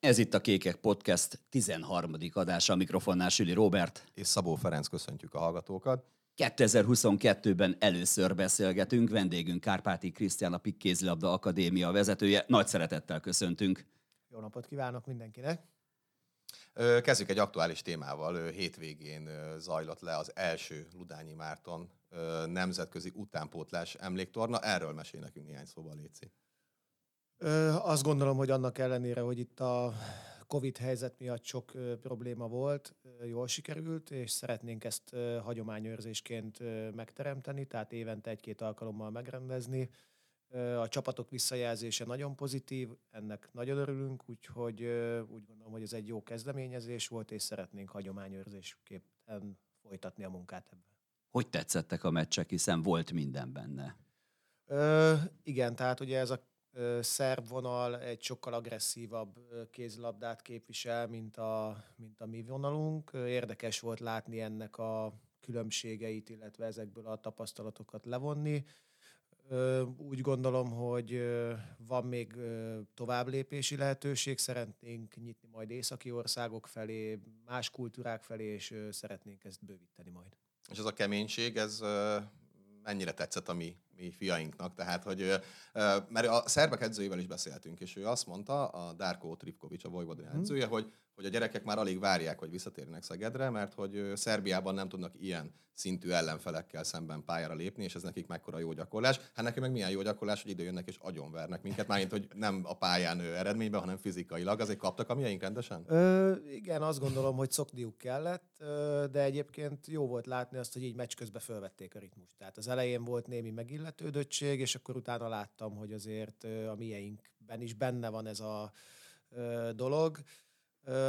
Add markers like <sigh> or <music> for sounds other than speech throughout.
Ez itt a Kékek Podcast 13. adása, a mikrofonnál Süli Robert. És Szabó Ferenc köszöntjük a hallgatókat. 2022-ben először beszélgetünk, vendégünk Kárpáti Krisztián, a PIK Kézilabda Akadémia vezetője. Nagy szeretettel köszöntünk. Jó napot kívánok mindenkinek! Kezdjük egy aktuális témával. Hétvégén zajlott le az első Ludányi Márton nemzetközi utánpótlás emléktorna. Erről mesél nekünk néhány szóval, Léci. Azt gondolom, hogy annak ellenére, hogy itt a Covid helyzet miatt sok probléma volt, jól sikerült, és szeretnénk ezt hagyományőrzésként megteremteni, tehát évente egy-két alkalommal megrendezni. A csapatok visszajelzése nagyon pozitív, ennek nagyon örülünk, úgyhogy úgy gondolom, hogy ez egy jó kezdeményezés volt, és szeretnénk hagyományőrzésképpen folytatni a munkát ebben. Hogy tetszettek a meccsek, hiszen volt minden benne? Ö, igen, tehát ugye ez a szerb vonal egy sokkal agresszívabb kézlabdát képvisel, mint a, mint a mi vonalunk. Érdekes volt látni ennek a különbségeit, illetve ezekből a tapasztalatokat levonni. Úgy gondolom, hogy van még tovább lépési lehetőség, szeretnénk nyitni majd északi országok felé, más kultúrák felé, és szeretnénk ezt bővíteni majd. És ez a keménység, ez mennyire tetszett a mi, mi fiainknak. Tehát, hogy, mert a szerbek edzőjével is beszéltünk, és ő azt mondta, a Darko Tripkovics, a Vojvodina hmm. edzője, hogy hogy a gyerekek már alig várják, hogy visszatérjenek Szegedre, mert hogy Szerbiában nem tudnak ilyen szintű ellenfelekkel szemben pályára lépni, és ez nekik mekkora jó gyakorlás. Hát neki meg milyen jó gyakorlás, hogy ide jönnek és agyonvernek minket, mármint, hogy nem a pályán eredményben, hanem fizikailag. Azért kaptak a miénk rendesen? Ö, igen, azt gondolom, hogy szokniuk kellett, de egyébként jó volt látni azt, hogy így meccs közben fölvették a ritmust. Tehát az elején volt némi megilletődöttség, és akkor utána láttam, hogy azért a mieinkben is benne van ez a dolog.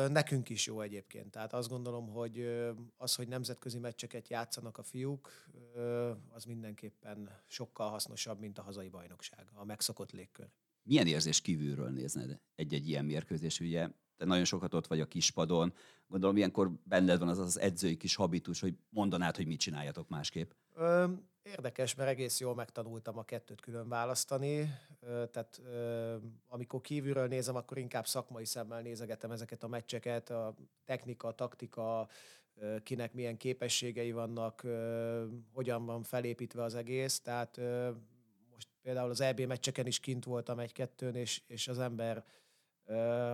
Nekünk is jó egyébként. Tehát azt gondolom, hogy az, hogy nemzetközi meccseket játszanak a fiúk, az mindenképpen sokkal hasznosabb, mint a hazai bajnokság, a megszokott légkör. Milyen érzés kívülről nézned egy-egy ilyen mérkőzés? Ugye te nagyon sokat ott vagy a kispadon. Gondolom, ilyenkor benned van az az edzői kis habitus, hogy mondanád, hogy mit csináljatok másképp. Érdekes, mert egész jól megtanultam a kettőt külön választani. Tehát amikor kívülről nézem, akkor inkább szakmai szemmel nézegetem ezeket a meccseket, a technika, a taktika, kinek milyen képességei vannak, hogyan van felépítve az egész. Tehát most például az EB meccseken is kint voltam egy-kettőn, és, és az ember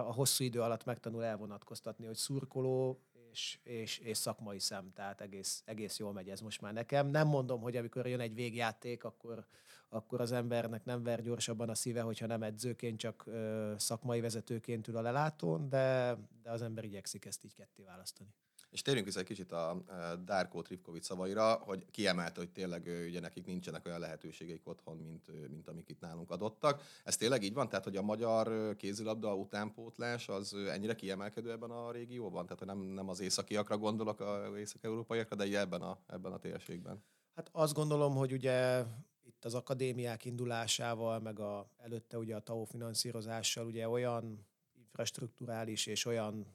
a hosszú idő alatt megtanul elvonatkoztatni, hogy szurkoló és, és, és szakmai szem, tehát egész, egész jól megy ez most már nekem. Nem mondom, hogy amikor jön egy végjáték, akkor, akkor az embernek nem ver gyorsabban a szíve, hogyha nem edzőként, csak ö, szakmai vezetőként ül a lelátón, de, de az ember igyekszik ezt így ketté választani. És térjünk vissza egy kicsit a Darko Tripkovic szavaira, hogy kiemelte, hogy tényleg ugye nekik nincsenek olyan lehetőségeik otthon, mint, mint amik itt nálunk adottak. Ez tényleg így van? Tehát, hogy a magyar kézilabda utánpótlás az ennyire kiemelkedő ebben a régióban? Tehát, hogy nem, nem az északiakra gondolok, az észak-európaiakra, de ebben a, ebben a térségben? Hát azt gondolom, hogy ugye itt az akadémiák indulásával, meg a, előtte ugye a TAO finanszírozással ugye olyan infrastruktúrális és olyan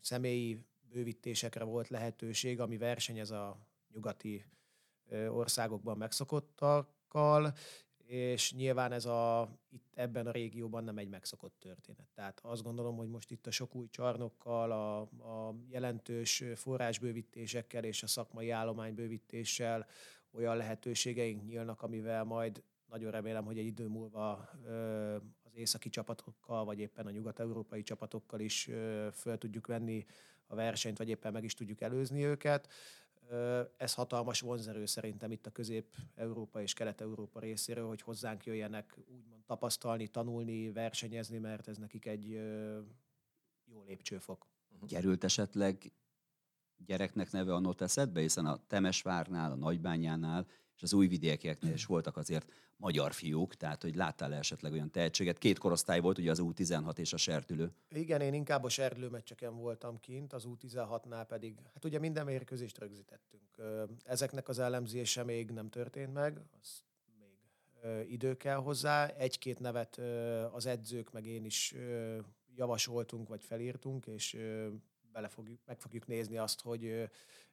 személyi bővítésekre volt lehetőség, ami versenyez a nyugati országokban megszokottakkal, és nyilván ez a, itt ebben a régióban nem egy megszokott történet. Tehát azt gondolom, hogy most itt a sok új csarnokkal, a, a jelentős forrásbővítésekkel és a szakmai állománybővítéssel olyan lehetőségeink nyílnak, amivel majd nagyon remélem, hogy egy idő múlva az északi csapatokkal, vagy éppen a nyugat-európai csapatokkal is föl tudjuk venni a versenyt, vagy éppen meg is tudjuk előzni őket. Ez hatalmas vonzerő szerintem itt a Közép-Európa és Kelet-Európa részéről, hogy hozzánk jöjjenek úgymond tapasztalni, tanulni, versenyezni, mert ez nekik egy jó lépcsőfok. Került esetleg gyereknek neve a eszedbe, hiszen a Temesvárnál, a Nagybányánál és az újvidékieknél is voltak azért magyar fiúk, tehát hogy láttál -e esetleg olyan tehetséget? Két korosztály volt, ugye az U16 és a sertülő. Igen, én inkább a sertülő meccseken voltam kint, az U16-nál pedig, hát ugye minden mérkőzést rögzítettünk. Ezeknek az elemzése még nem történt meg, az még idő kell hozzá. Egy-két nevet az edzők, meg én is javasoltunk, vagy felírtunk, és bele fogjuk, meg fogjuk nézni azt, hogy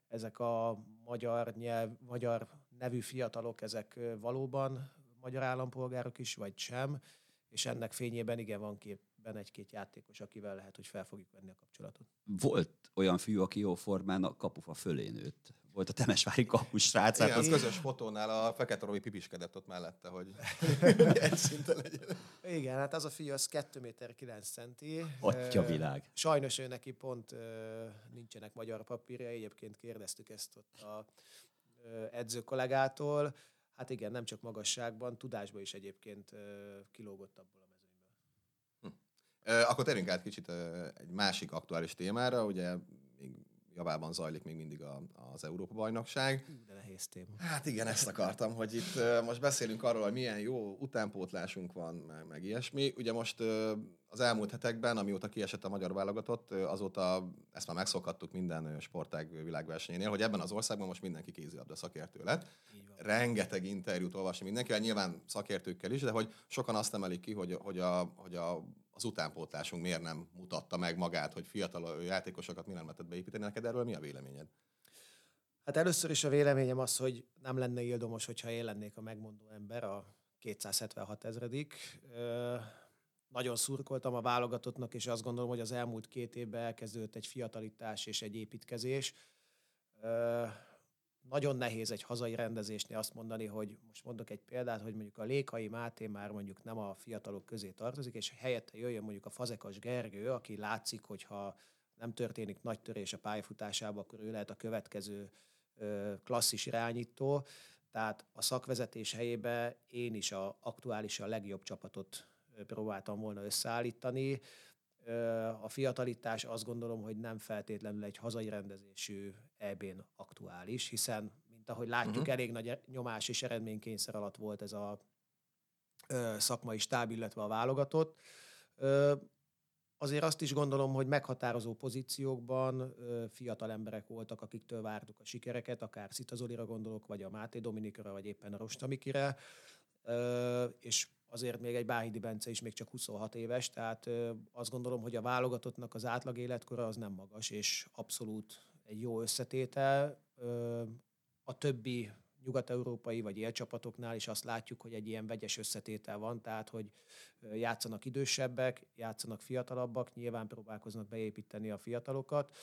ezek a magyar nyelv, magyar nevű fiatalok, ezek valóban magyar állampolgárok is, vagy sem, és ennek fényében igen, van kép, egy-ben egy-két játékos, akivel lehet, hogy fel fogjuk venni a kapcsolatot. Volt olyan fiú, aki jó formán a kapufa fölé nőtt. Volt a Temesvári kapus srác. Igen, az közös fotónál a Fekete Robi pipiskedett ott mellette, hogy <laughs> egy szinten legyen. Igen, hát az a fiú az 2 méter 9 centi. Atya világ. Sajnos ő neki pont nincsenek magyar papírja, egyébként kérdeztük ezt ott a edző kollégától. Hát igen, nem csak magasságban, tudásban is egyébként kilógott abból a mezőnyből. Hm. Akkor térjünk át kicsit egy másik aktuális témára, ugye még javában zajlik még mindig a, az Európa-bajnokság. De nehéz téma. Hát igen, ezt akartam, hogy itt most beszélünk arról, hogy milyen jó utánpótlásunk van, meg, meg ilyesmi. Ugye most az elmúlt hetekben, amióta kiesett a magyar válogatott, azóta ezt már megszokhattuk minden sportág világversenyénél, hogy ebben az országban most mindenki kézilabda szakértő lett. Rengeteg interjút olvasni mindenkivel, nyilván szakértőkkel is, de hogy sokan azt emelik ki, hogy, hogy, a, hogy a, az utánpótlásunk miért nem mutatta meg magát, hogy fiatal játékosokat mi nem lehetett beépíteni. Neked erről mi a véleményed? Hát először is a véleményem az, hogy nem lenne ildomos, hogyha én lennék a megmondó ember, a 276 ezredik nagyon szurkoltam a válogatottnak, és azt gondolom, hogy az elmúlt két évben elkezdődött egy fiatalitás és egy építkezés. Nagyon nehéz egy hazai rendezésnél azt mondani, hogy most mondok egy példát, hogy mondjuk a Lékai Máté már mondjuk nem a fiatalok közé tartozik, és helyette jöjjön mondjuk a Fazekas Gergő, aki látszik, hogyha nem történik nagy törés a pályafutásában, akkor ő lehet a következő klasszis irányító. Tehát a szakvezetés helyébe én is a aktuális a legjobb csapatot próbáltam volna összeállítani. A fiatalitás azt gondolom, hogy nem feltétlenül egy hazai rendezésű EB-n aktuális, hiszen, mint ahogy látjuk, uh-huh. elég nagy nyomás és eredménykényszer alatt volt ez a szakmai stáb, illetve a válogatott. Azért azt is gondolom, hogy meghatározó pozíciókban fiatal emberek voltak, akiktől vártuk a sikereket, akár Szita Zolira gondolok, vagy a Máté Dominikra, vagy éppen a Rostamikire, és azért még egy Báhidi Bence is még csak 26 éves, tehát azt gondolom, hogy a válogatottnak az átlag életkora az nem magas, és abszolút egy jó összetétel. A többi nyugat-európai vagy élcsapatoknál is azt látjuk, hogy egy ilyen vegyes összetétel van, tehát hogy játszanak idősebbek, játszanak fiatalabbak, nyilván próbálkoznak beépíteni a fiatalokat.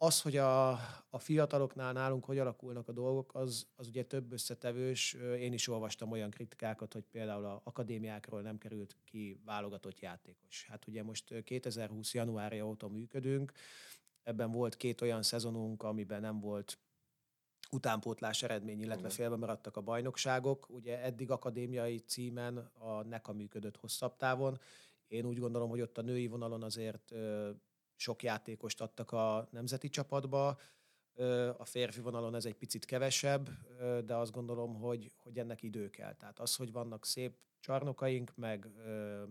Az, hogy a, a fiataloknál nálunk hogy alakulnak a dolgok, az, az ugye több összetevős. Én is olvastam olyan kritikákat, hogy például a akadémiákról nem került ki válogatott játékos. Hát ugye most 2020. januárja óta működünk, ebben volt két olyan szezonunk, amiben nem volt utánpótlás eredmény, illetve félbe maradtak a bajnokságok. Ugye eddig akadémiai címen a NECA működött hosszabb távon. Én úgy gondolom, hogy ott a női vonalon azért sok játékost adtak a nemzeti csapatba, a férfi vonalon ez egy picit kevesebb, de azt gondolom, hogy, hogy ennek idő kell. Tehát az, hogy vannak szép csarnokaink, meg,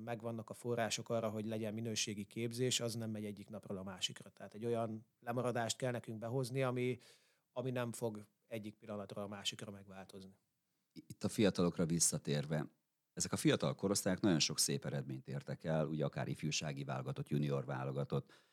meg vannak a források arra, hogy legyen minőségi képzés, az nem megy egyik napról a másikra. Tehát egy olyan lemaradást kell nekünk behozni, ami, ami nem fog egyik pillanatról a másikra megváltozni. Itt a fiatalokra visszatérve, ezek a fiatal korosztályok nagyon sok szép eredményt értek el, ugye akár ifjúsági válogatott, junior válogatott,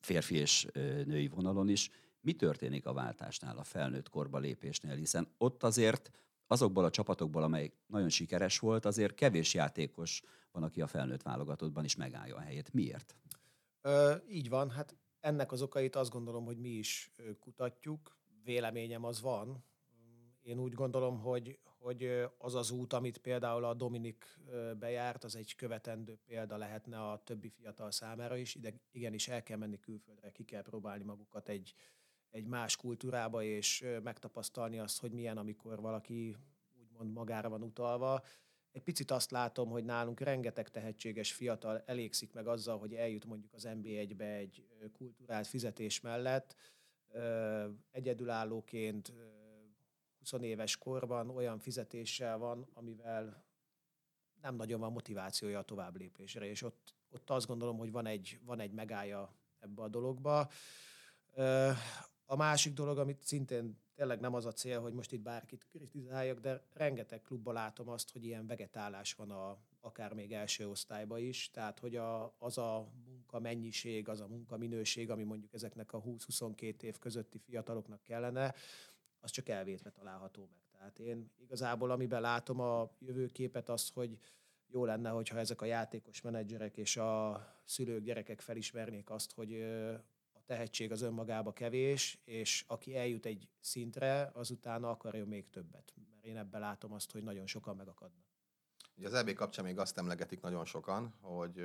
férfi és női vonalon is. Mi történik a váltásnál, a felnőtt korba lépésnél? Hiszen ott azért azokból a csapatokból, amely nagyon sikeres volt, azért kevés játékos van, aki a felnőtt válogatottban is megállja a helyét. Miért? Ö, így van, hát ennek az okait azt gondolom, hogy mi is kutatjuk. Véleményem az van. Én úgy gondolom, hogy, hogy az az út, amit például a Dominik bejárt, az egy követendő példa lehetne a többi fiatal számára is. Ide igenis el kell menni külföldre, ki kell próbálni magukat egy, egy más kultúrába, és megtapasztalni azt, hogy milyen, amikor valaki úgymond magára van utalva. Egy picit azt látom, hogy nálunk rengeteg tehetséges fiatal elégszik meg azzal, hogy eljut mondjuk az NB1-be egy kultúrált fizetés mellett, egyedülállóként 20 éves korban olyan fizetéssel van, amivel nem nagyon van motivációja a tovább lépésre, és ott, ott azt gondolom, hogy van egy, van egy megállja ebbe a dologba. A másik dolog, amit szintén tényleg nem az a cél, hogy most itt bárkit kritizáljak, de rengeteg klubban látom azt, hogy ilyen vegetálás van a, akár még első osztályban is, tehát hogy a, az a munka mennyiség, az a munka minőség, ami mondjuk ezeknek a 20-22 év közötti fiataloknak kellene, az csak elvétve található meg. Tehát én igazából amiben látom a jövőképet az, hogy jó lenne, hogyha ezek a játékos menedzserek és a szülők, gyerekek felismernék azt, hogy a tehetség az önmagába kevés, és aki eljut egy szintre, azután akarja még többet. Mert én ebben látom azt, hogy nagyon sokan megakadnak. Ugye az EB kapcsán még azt emlegetik nagyon sokan, hogy,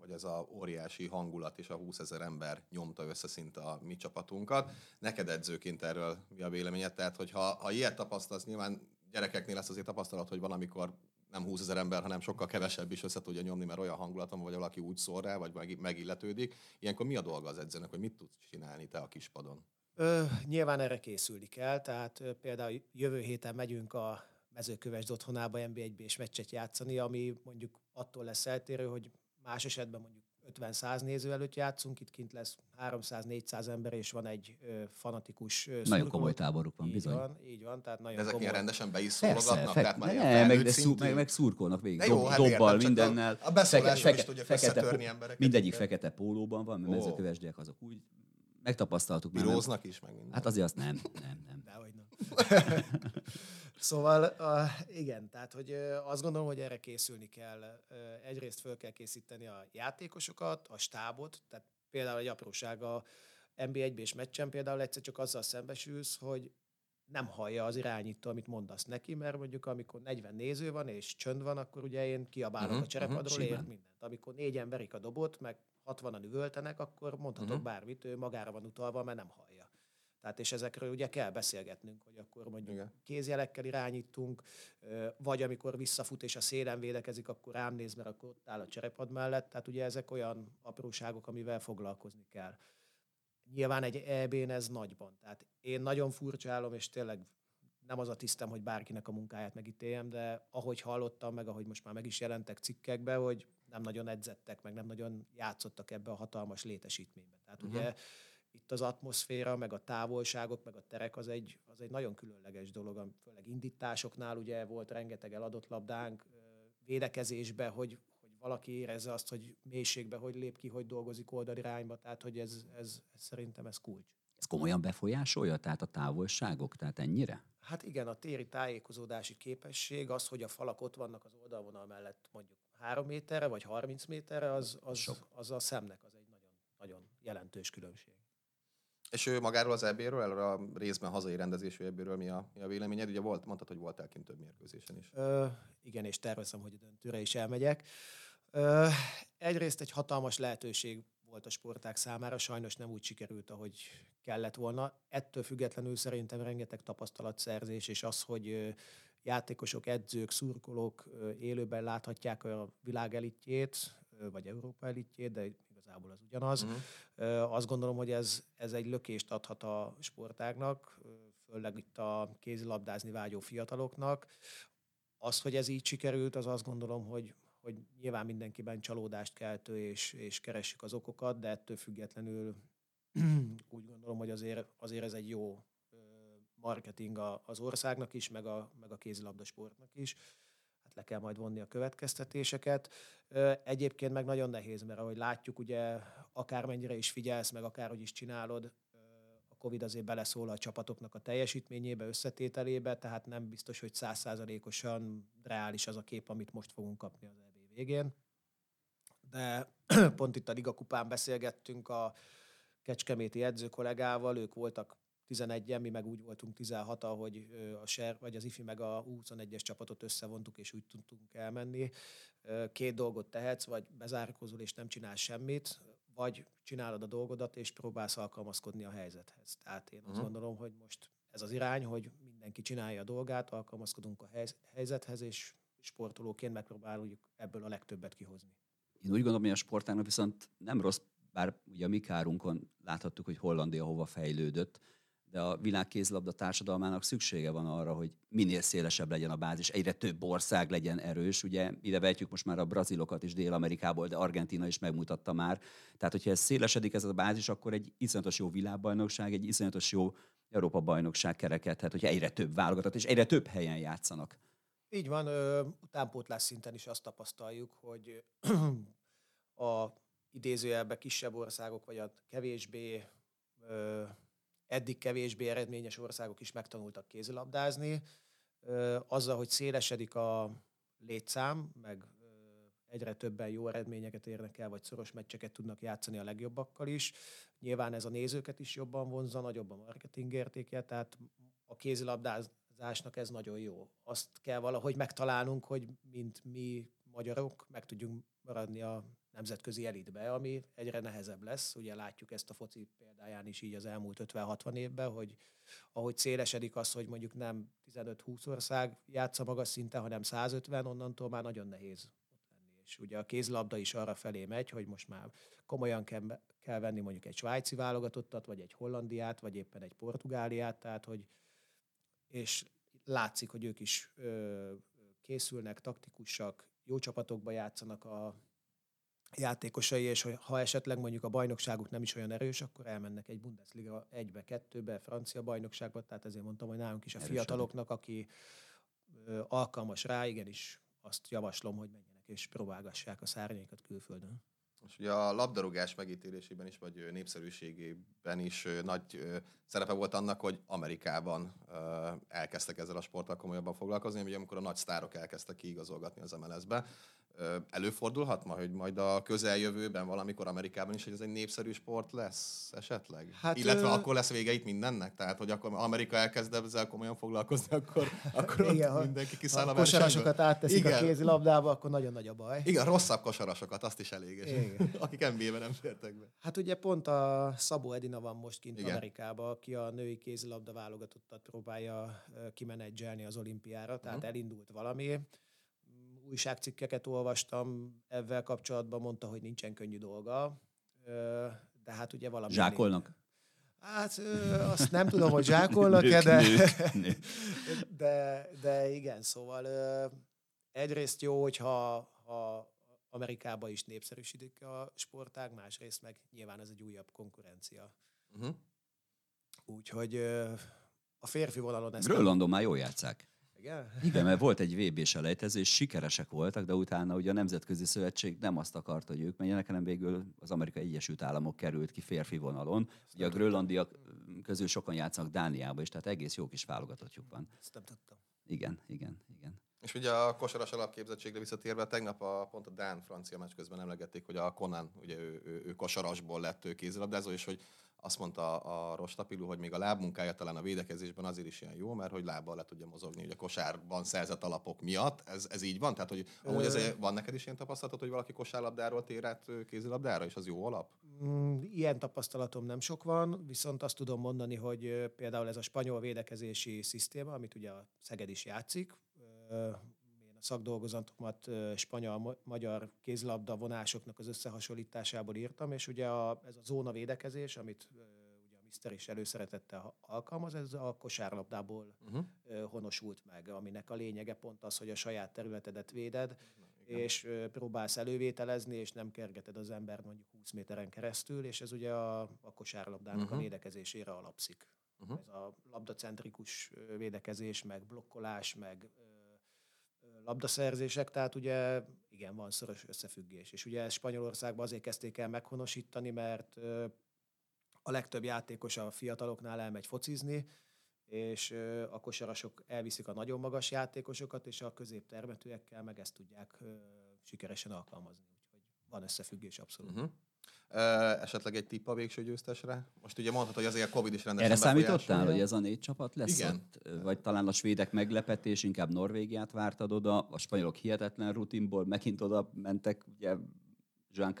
hogy ez a óriási hangulat és a 20 ezer ember nyomta össze szinte a mi csapatunkat. Neked edzőként erről mi a véleményed? Tehát, hogyha ha ilyet tapasztalsz, nyilván gyerekeknél lesz azért tapasztalat, hogy valamikor nem 20 ezer ember, hanem sokkal kevesebb is össze tudja nyomni, mert olyan hangulatom, vagy valaki úgy szól rá, vagy megilletődik. Ilyenkor mi a dolga az edzőnek, hogy mit tudsz csinálni te a kispadon? Ö, nyilván erre készülni kell, tehát ö, például jövő héten megyünk a mezőköves otthonába NB1-b meccset játszani, ami mondjuk attól lesz eltérő, hogy más esetben mondjuk 50-100 néző előtt játszunk, itt kint lesz 300-400 ember, és van egy ö, fanatikus ö, Nagyon komoly táboruk van, így bizony. Van, így van, tehát nagyon ezek komoly. ilyen rendesen be is szólogatnak? Tehát már ne, ilyen meg, de szú, meg, meg szurkolnak végig, De jó, hát dobbal, értem, mindennel. a- a beszóláson is tudják összetörni po- embereket, Mindegyik fekete pólóban van, mert Ó. mezőkövesdiek azok úgy megtapasztaltuk Bíróznak is, meg minden. Hát azért azt nem, nem, nem. Dehogy nem. <laughs> szóval uh, igen, tehát hogy uh, azt gondolom, hogy erre készülni kell. Uh, egyrészt föl kell készíteni a játékosokat, a stábot, tehát például egy a NB1-b és meccsen például egyszer csak azzal szembesülsz, hogy nem hallja az irányító, amit mondasz neki, mert mondjuk amikor 40 néző van és csönd van, akkor ugye én kiabálok uh-huh, a cserepadról, mhm, ért mindent. Amikor négyen verik a dobot, meg 60-an üvöltenek, akkor mondhatok uh-huh. bármit, ő magára van utalva, mert nem hallja. Tehát és ezekről ugye kell beszélgetnünk, hogy akkor mondjuk Igen. kézjelekkel irányítunk, vagy amikor visszafut és a szélen védekezik, akkor rám néz, mert akkor áll a cserepad mellett. Tehát ugye ezek olyan apróságok, amivel foglalkozni kell. Nyilván egy EB-n ez nagyban. Tehát én nagyon furcsálom, és tényleg nem az a tisztem, hogy bárkinek a munkáját megítéljem, de ahogy hallottam, meg ahogy most már meg is jelentek cikkekbe, hogy nem nagyon edzettek, meg nem nagyon játszottak ebbe a hatalmas létesítménybe. Tehát uh-huh. ugye itt az atmoszféra, meg a távolságok, meg a terek az egy, az egy nagyon különleges dolog, főleg indításoknál ugye volt rengeteg eladott labdánk, védekezésbe, hogy, hogy valaki érezze azt, hogy mélységbe, hogy lép ki, hogy dolgozik oldalirányba, tehát hogy ez, ez, ez szerintem ez kulcs. Ez komolyan befolyásolja, tehát a távolságok, tehát ennyire? Hát igen, a téri tájékozódási képesség, az, hogy a falak ott vannak az oldalvonal mellett mondjuk 3 méterre vagy 30 méterre, az, az, Sok. az a szemnek az egy nagyon, nagyon jelentős különbség. És ő magáról az EB-ről, erről a részben hazai rendezésű EB-ről mi a, mi a véleményed? Ugye volt, mondtad, hogy voltál kint több mérkőzésen is. Ö, igen, és tervezem, hogy döntőre is elmegyek. Ö, egyrészt egy hatalmas lehetőség volt a sporták számára, sajnos nem úgy sikerült, ahogy kellett volna. Ettől függetlenül szerintem rengeteg tapasztalatszerzés, és az, hogy játékosok, edzők, szurkolók élőben láthatják a világ elitjét, vagy Európa elitjét, de igazából az ugyanaz. Ö, Azt gondolom, hogy ez, ez egy lökést adhat a sportágnak, főleg itt a kézilabdázni vágyó fiataloknak. Az, hogy ez így sikerült, az azt gondolom, hogy, hogy nyilván mindenkiben csalódást keltő, és, és keressük az okokat, de ettől függetlenül <clears throat> úgy gondolom, hogy azért, azért ez egy jó marketing az országnak is, meg a, meg a kézilabda sportnak is. Le kell majd vonni a következtetéseket. Egyébként meg nagyon nehéz, mert ahogy látjuk, ugye akármennyire is figyelsz, meg akárhogy is csinálod, a Covid azért beleszól a csapatoknak a teljesítményébe, összetételébe, tehát nem biztos, hogy százszázalékosan reális az a kép, amit most fogunk kapni az EB végén. De <clears throat> pont itt a Liga kupán beszélgettünk a kecskeméti edző kollégával, ők voltak 11-en, mi meg úgy voltunk 16 ahogy ö, a SER, vagy az IFI meg a U21-es csapatot összevontuk, és úgy tudtunk elmenni. Két dolgot tehetsz, vagy bezárkózol, és nem csinálsz semmit, vagy csinálod a dolgodat, és próbálsz alkalmazkodni a helyzethez. Tehát én azt Mhm. gondolom, hogy most ez az irány, hogy mindenki csinálja a dolgát, alkalmazkodunk a hely- helyzethez, és sportolóként megpróbáljuk ebből a legtöbbet kihozni. Én úgy gondolom, hogy a sportágnak viszont nem rossz, bár ugye a mi kárunkon láthattuk, hogy Hollandia hova fejlődött, de a világkézlabda társadalmának szüksége van arra, hogy minél szélesebb legyen a bázis, egyre több ország legyen erős. Ugye ide vetjük most már a brazilokat is Dél-Amerikából, de Argentina is megmutatta már. Tehát, hogyha ez szélesedik ez a bázis, akkor egy iszonyatos jó világbajnokság, egy iszonyatos jó Európa-bajnokság kerekedhet, hogyha egyre több válogatott és egyre több helyen játszanak. Így van, utánpótlás szinten is azt tapasztaljuk, hogy <clears throat> a idézőjelben kisebb országok, vagy a kevésbé, eddig kevésbé eredményes országok is megtanultak kézilabdázni. Azzal, hogy szélesedik a létszám, meg egyre többen jó eredményeket érnek el, vagy szoros meccseket tudnak játszani a legjobbakkal is. Nyilván ez a nézőket is jobban vonza, nagyobb a marketing értéke, tehát a kézilabdázásnak ez nagyon jó. Azt kell valahogy megtalálnunk, hogy mint mi magyarok meg tudjunk maradni a nemzetközi elitbe, ami egyre nehezebb lesz. Ugye látjuk ezt a foci példáján is így az elmúlt 50-60 évben, hogy ahogy szélesedik az, hogy mondjuk nem 15-20 ország játsza magas szinten, hanem 150, onnantól már nagyon nehéz ott lenni. És ugye a kézlabda is arra felé megy, hogy most már komolyan kell, venni mondjuk egy svájci válogatottat, vagy egy hollandiát, vagy éppen egy portugáliát, tehát hogy és látszik, hogy ők is ö, készülnek, taktikusak, jó csapatokba játszanak a játékosai, és ha esetleg mondjuk a bajnokságuk nem is olyan erős, akkor elmennek egy Bundesliga egybe, kettőbe, francia bajnokságba, tehát ezért mondtam, hogy nálunk is a fiataloknak, aki ö, alkalmas rá, igenis azt javaslom, hogy menjenek és próbálgassák a szárnyaikat külföldön. És ugye a labdarúgás megítélésében is, vagy népszerűségében is nagy szerepe volt annak, hogy Amerikában elkezdtek ezzel a sporttal komolyabban foglalkozni, ugye amikor a nagy sztárok elkezdtek kiigazolgatni az MLS-be. Előfordulhat ma, hogy majd a közeljövőben valamikor Amerikában is, hogy ez egy népszerű sport lesz esetleg? Hát, Illetve ö... akkor lesz vége itt mindennek? Tehát, hogy akkor Amerika elkezd ezzel komolyan foglalkozni, akkor, <laughs> akkor Igen, ott mindenki kiszáll a kosarasokat átteszik Igen. a kézilabdába, akkor nagyon nagy a baj. Igen, rosszabb kosarasokat, azt is elég. <laughs> Akik NBA-ben nem fértek be. Hát ugye pont a Szabó Edina van most kint Igen. Amerikába, aki a női kézilabda válogatottat próbálja kimenedzselni az olimpiára, tehát uh-huh. elindult valami újságcikkeket olvastam ezzel kapcsolatban, mondta, hogy nincsen könnyű dolga, de hát ugye valami... Zsákolnak? Hát azt nem tudom, hogy zsákolnak-e, de, de, de igen, szóval egyrészt jó, hogyha ha Amerikában is népszerűsítik a sportág, másrészt meg nyilván ez egy újabb konkurencia. Uh-huh. Úgyhogy a férfi vonalon ezt... Grönlandon már jól játszák. Igen? Igen, mert volt egy VB selejtező, és sikeresek voltak, de utána ugye a Nemzetközi Szövetség nem azt akarta, hogy ők menjenek, hanem végül az Amerikai Egyesült Államok került ki férfi vonalon. Ezt ugye a grönlandiak közül sokan játszanak Dániába is, tehát egész jó kis válogatottjuk van. Ezt nem tudtam. Igen, igen, igen. És ugye a kosaras alapképzettségre visszatérve, tegnap a, pont a Dán-francia meccs közben emlegették, hogy a Conan, ugye ő, ő, ő kosarasból lett ő kézilabdázó, és hogy azt mondta a Rostapilu, hogy még a lábmunkája talán a védekezésben azért is ilyen jó, mert hogy lábbal le tudja mozogni, ugye kosárban szerzett alapok miatt. Ez, ez így van? Tehát, hogy amúgy ez, van neked is ilyen tapasztalatod, hogy valaki kosárlabdáról tér át kézilabdára, és az jó alap? Mm, ilyen tapasztalatom nem sok van, viszont azt tudom mondani, hogy például ez a spanyol védekezési szisztéma, amit ugye a Szeged is játszik, én a szakdolgozatomat spanyol-magyar kézlabda vonásoknak az összehasonlításából írtam, és ugye a, ez a zóna védekezés, amit ugye a Mister is előszeretettel alkalmaz, ez a kosárlabdából uh-huh. honosult meg, aminek a lényege pont az, hogy a saját területedet véded, és próbálsz elővételezni, és nem kergeted az ember mondjuk 20 méteren keresztül, és ez ugye a, a kosárlabdának uh-huh. a védekezésére alapszik. Uh-huh. Ez a labdacentrikus védekezés, meg blokkolás, meg labdaszerzések, tehát ugye igen, van szoros összefüggés. És ugye Spanyolországban azért kezdték el meghonosítani, mert a legtöbb játékos a fiataloknál elmegy focizni, és a kosarasok elviszik a nagyon magas játékosokat, és a középtermetőekkel meg ezt tudják sikeresen alkalmazni. Úgyhogy van összefüggés abszolút. Uh-huh esetleg egy tipp a végső győztesre? Most ugye mondhatod, hogy azért a Covid is rendesen Erre számítottál, hogy ez a négy csapat lesz Igen. ott? Vagy talán a svédek meglepetés, inkább Norvégiát vártad oda, a spanyolok hihetetlen rutinból megint oda mentek, ugye Jean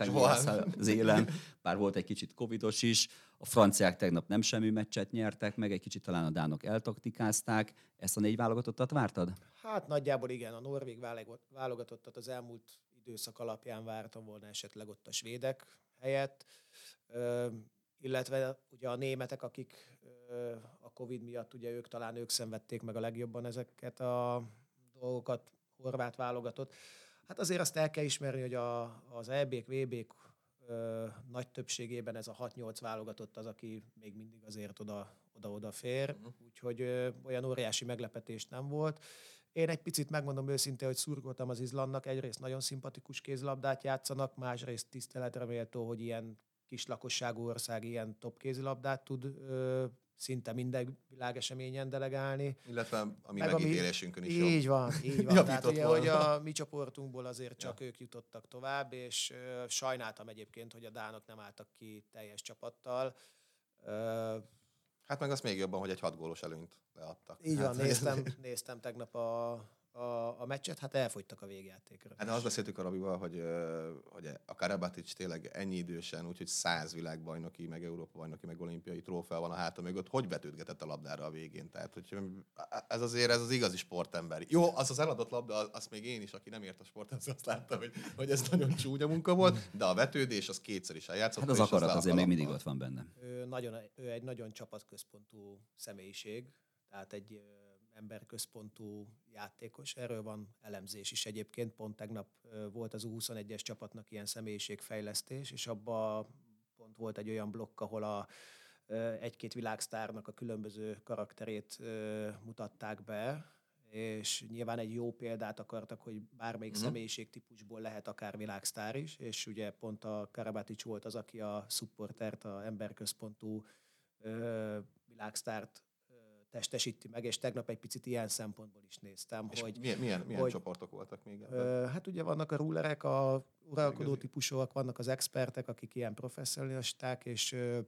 az élen, bár volt egy kicsit covidos is, a franciák tegnap nem semmi meccset nyertek, meg egy kicsit talán a dánok eltaktikázták. Ezt a négy válogatottat vártad? Hát nagyjából igen, a norvég válogatottat az elmúlt időszak alapján vártam volna esetleg ott a svédek helyett, illetve ugye a németek, akik a Covid miatt, ugye ők talán ők szenvedték meg a legjobban ezeket a dolgokat, horvát válogatott. Hát azért azt el kell ismerni, hogy a, az EB-k, VB-k nagy többségében ez a 6-8 válogatott az, aki még mindig azért oda, oda-oda fér, uh-huh. úgyhogy ö, olyan óriási meglepetés nem volt. Én egy picit megmondom őszintén, hogy szurkoltam az Izlandnak, egyrészt nagyon szimpatikus kézilabdát játszanak, másrészt tiszteletre méltó, hogy ilyen kis lakosságú ország ilyen top kézilabdát tud ö, szinte minden világeseményen delegálni. Illetve a mi Meg megítélésünkön is Így van, így van. <laughs> Tehát ugye, volna. hogy a mi csoportunkból azért csak ők jutottak tovább, és ö, sajnáltam egyébként, hogy a dánok nem álltak ki teljes csapattal. Ö, Hát meg azt még jobban, hogy egy hat gólos előnyt leadtak. így hát, van, néztem, néztem tegnap a, a, a meccset, hát elfogytak a végjátékra. Hát de azt beszéltük a Robival, hogy, hogy a Karabatic tényleg ennyi idősen, úgyhogy száz világbajnoki, meg Európa bajnoki, meg olimpiai trófea van a háta mögött, hogy vetődgetett a labdára a végén. Tehát, hogy ez azért ez az igazi sportember. Jó, az az eladott labda, azt még én is, aki nem ért a sporthoz, azt láttam, hogy, hogy ez nagyon csúnya munka volt, de a vetődés az kétszer is eljátszott. Hát az akarat le a azért még mindig ott van bennem. Ő, nagyon, ő egy nagyon csapatközpontú személyiség, tehát egy ö, emberközpontú játékos. Erről van elemzés is egyébként. Pont tegnap volt az U21-es csapatnak ilyen személyiségfejlesztés, és abban pont volt egy olyan blokk, ahol a egy-két világsztárnak a különböző karakterét mutatták be, és nyilván egy jó példát akartak, hogy bármelyik uh-huh. személyiségtípusból lehet akár világsztár is, és ugye pont a Karabatic volt az, aki a supportert, a emberközpontú ö, világsztárt testesíti meg, és tegnap egy picit ilyen szempontból is néztem, És hogy milyen, milyen, milyen hogy- csoportok voltak még ebben? Ö, hát ugye vannak a rulerek, a uralkodó típusúak, vannak az expertek, akik ilyen professzionisták, és ö,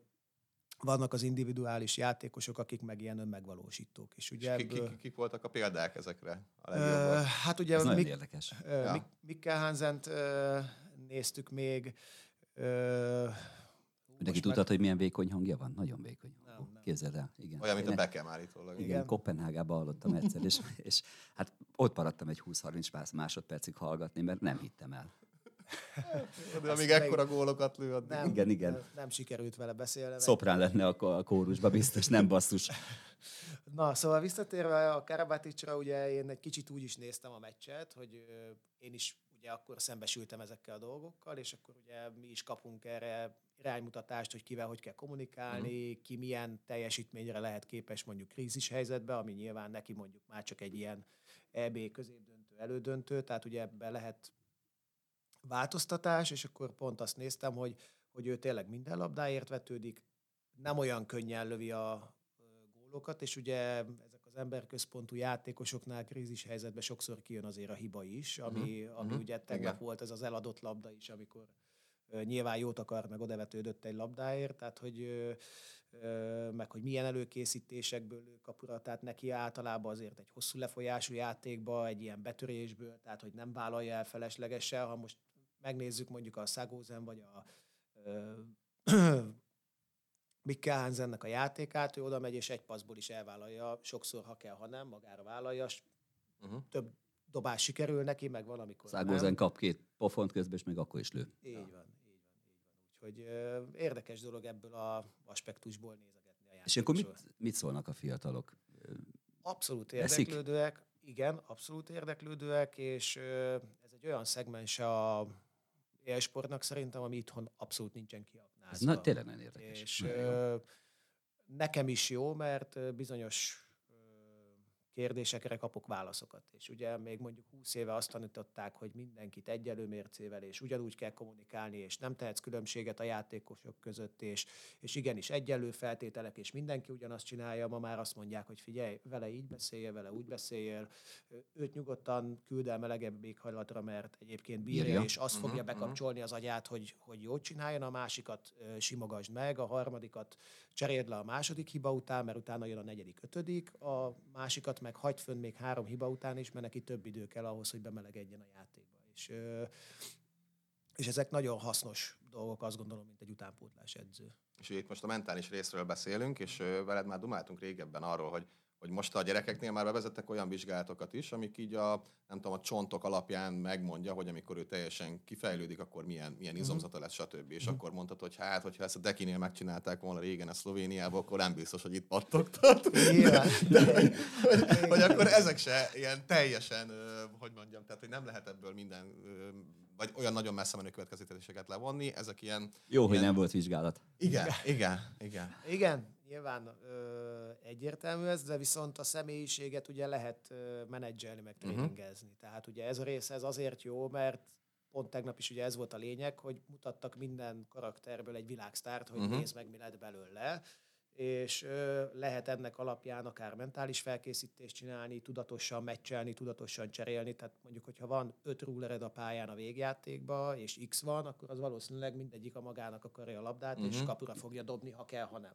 vannak az individuális játékosok, akik meg ilyen önmegvalósítók. És ugye És ki, ki, ebből- ki, kik voltak a példák ezekre a Ö, legjobbak? hát ugye Ez nagyon Mik, érdekes. ö, Ja. Mik, Mikkel Hansent ö, néztük még. Ö, Mindenki tudtad, hogy milyen vékony hangja van? Nagyon vékony. Képzeld el. Igen. Olyan, mint a Beckham állítólag. Igen, Igen. Kopenhágában hallottam egyszer, és, <laughs> és hát ott maradtam egy 20-30 más- másodpercig hallgatni, mert nem hittem el. <laughs> De Ezt amíg meg- ekkora gólokat lő, addig. Nem, Igen, igen. Nem, sikerült vele beszélni. Szoprán lenne a kórusba, biztos, nem basszus. <laughs> Na, szóval visszatérve a Karabaticra, ugye én egy kicsit úgy is néztem a meccset, hogy én is ugye akkor szembesültem ezekkel a dolgokkal, és akkor ugye mi is kapunk erre iránymutatást, hogy kivel hogy kell kommunikálni, uh-huh. ki milyen teljesítményre lehet képes mondjuk krízis helyzetbe, ami nyilván neki mondjuk már csak egy ilyen EB középdöntő, elődöntő, tehát ugye ebben lehet változtatás, és akkor pont azt néztem, hogy, hogy ő tényleg minden labdáért vetődik, nem olyan könnyen lövi a gólokat, és ugye ezek az emberközpontú játékosoknál krízis helyzetben sokszor kijön azért a hiba is, ami, uh-huh. ami mhm. ugye tegnap Igen. volt ez az eladott labda is, amikor nyilván jót akar, meg odavetődött egy labdáért, tehát hogy meg hogy milyen előkészítésekből lő kapura, tehát neki általában azért egy hosszú lefolyású játékba, egy ilyen betörésből, tehát hogy nem vállalja el feleslegesen, ha most megnézzük mondjuk a Szagózen vagy a <clears throat> Mikkel Hansennek a játékát, ő oda megy és egy passzból is elvállalja, sokszor ha kell, ha nem, magára vállalja, Uh-huh. több dobás sikerül neki, meg valamikor Szágózen nem. kap két pofont közben, és még akkor is lő. Így így van. Úgyhogy érdekes dolog ebből a aspektusból nézegetni a És akkor játékosról. mit, mit szólnak a fiatalok? Abszolút Eszik? érdeklődőek, igen, abszolút érdeklődőek, és ez egy olyan szegmens a élsportnak szerintem, ami itthon abszolút nincsen Ez kiaknázva. na, tényleg nagyon érdekes. És Nagyon nekem is jó, mert bizonyos kérdésekre kapok válaszokat. És ugye még mondjuk 20 éve azt tanították, hogy mindenkit egyelő mércével, és ugyanúgy kell kommunikálni, és nem tehetsz különbséget a játékosok között, és, és igenis egyenlő feltételek, és mindenki ugyanazt csinálja. Ma már azt mondják, hogy figyelj, vele így beszéljél, vele úgy beszéljél, őt nyugodtan küld el melegebb éghajlatra, mert egyébként bírja, Bírja. és azt Mhm, fogja mhm. bekapcsolni az agyát, hogy, hogy jót csináljon, a másikat simogasd meg, a harmadikat cseréld le a második hiba után, mert utána jön a negyedik, ötödik, a másikat meg hagyd fönn még három hiba után is, mert neki több idő kell ahhoz, hogy bemelegedjen a játékba. És, és ezek nagyon hasznos dolgok, azt gondolom, mint egy utánpótlás edző. És itt most a mentális részről beszélünk, és veled már dumáltunk régebben arról, hogy hogy most a gyerekeknél már bevezettek olyan vizsgálatokat is, amik így a, nem tudom, a csontok alapján megmondja, hogy amikor ő teljesen kifejlődik, akkor milyen, milyen izomzata lesz, stb. És akkor mondtad, hogy hát, hogyha ezt a Dekinél megcsinálták volna régen a Szlovéniában, akkor nem biztos, hogy itt pattogtat. <laughs> De hogy, hogy, hogy akkor ezek se ilyen teljesen, hogy mondjam, tehát hogy nem lehet ebből minden, vagy olyan nagyon messze menő következtetéseket levonni, ezek ilyen, Jó, hogy ilyen- nem volt vizsgálat. igen, igen, igen. Igen, nyilván ö, egyértelmű ez, de viszont a személyiséget ugye lehet ö, menedzselni, meg Mhm. tréningezni. Uh-huh. Tehát ugye ez a rész ez azért jó, mert pont tegnap is ugye ez volt a lényeg, hogy mutattak minden karakterből egy világsztárt, hogy Mhm. uh-huh. nézd meg, mi lett belőle. és ö, lehet ennek alapján akár mentális felkészítést csinálni, tudatosan meccselni, tudatosan cserélni. Tehát mondjuk, hogyha van öt rullered a pályán a végjátékba, és X van, akkor az valószínűleg mindegyik a magának akarja a labdát, uh-huh. és kapura fogja dobni, ha kell, ha nem.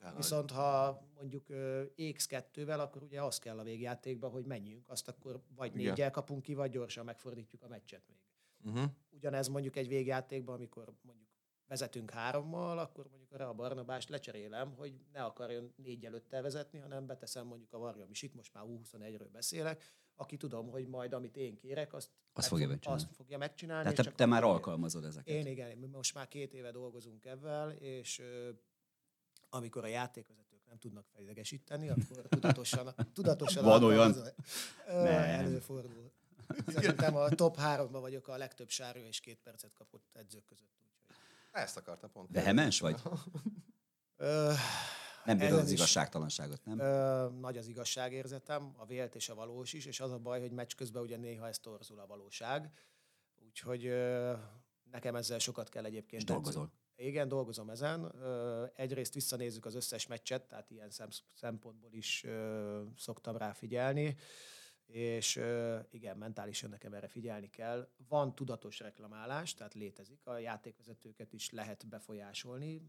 Tehát, Viszont ha mondjuk ö, X2-vel, akkor ugye az kell a végjátékba, hogy menjünk, azt akkor vagy Igen. négyel kapunk ki, vagy gyorsan megfordítjuk a meccset még. uh-huh. Ugyanez mondjuk egy végjátékban, amikor mondjuk vezetünk hárommal, akkor mondjuk arra a Barnabást lecserélem, hogy ne akarjon négy előttel vezetni, hanem beteszem mondjuk a Varjam is, itt most már U21-ről beszélek, aki tudom, hogy majd amit én kérek, azt, Azt fogja fog- megcsinálni. azt fogja megcsinálni. Tehát te, te már alkalmazod ezeket. Én igen, mi most már két éve dolgozunk ebben, és amikor a játékvezetők nem tudnak felidegesíteni, akkor tudatosan, <laughs> tudatosan Van olyan? alkalmazom. Ö. Előfordul. Szerintem a top háromban vagyok a legtöbb sárga és két percet kapott edzők között. Úgyhogy. Ezt akartam pont. Vehemens vagy? Ö, Nem bírod az igazságtalanságot, nem? Ö, nagy az igazságérzetem, a vélt és a valós is, és az a baj, hogy meccs közben ugye néha ez torzul a valóság. Úgyhogy ö, nekem ezzel sokat kell egyébként. És dolgozol. Igen, dolgozom ezen. Egyrészt visszanézzük az összes meccset, tehát ilyen szem- szempontból is szoktam rá figyelni, és igen, mentálisan nekem erre figyelni kell. Van tudatos reklamálás, tehát létezik, a játékvezetőket is lehet befolyásolni,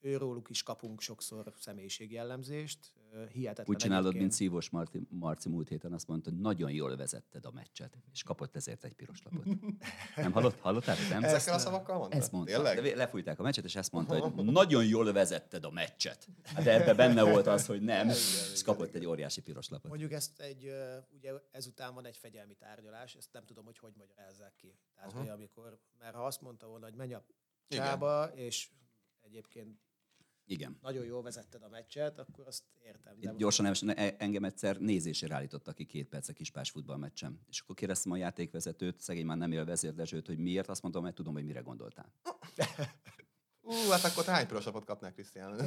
őróluk is kapunk sokszor személyiségjellemzést. Hihetetlen Úgy csinálod, mint egyébként. Szívos Marci, Marci múlt héten azt mondta, hogy nagyon jól vezetted a meccset, és kapott ezért egy piros lapot. <laughs> Nem hallott, hallottál? Nem? Ezekkel a szavakkal mondta? Ezt mondta. Tényleg? De lefújták a meccset, és ezt mondta, hogy nagyon jól vezetted a meccset. Hát de ebben benne volt az, hogy nem, és kapott egy óriási piros lapot. Mondjuk ezt egy, ugye ezután van egy fegyelmi tárgyalás, ezt nem tudom, hogy hogy magyarázzák ki. Tehát, hogy amikor, mert ha azt mondta volna, hogy menj a Igen. csába, és egyébként Igen. nagyon jól vezetted a meccset, akkor azt értem. De gyorsan nem, e- engem egyszer nézésére állítottak ki két perc a kispás futballmeccsen. És akkor kérdeztem a játékvezetőt, szegény már nem él vezérdezsőt, hogy miért, azt mondtam, hogy tudom, hogy mire gondoltál. Ú, hát akkor te hány pirosapot kapnál, Krisztián?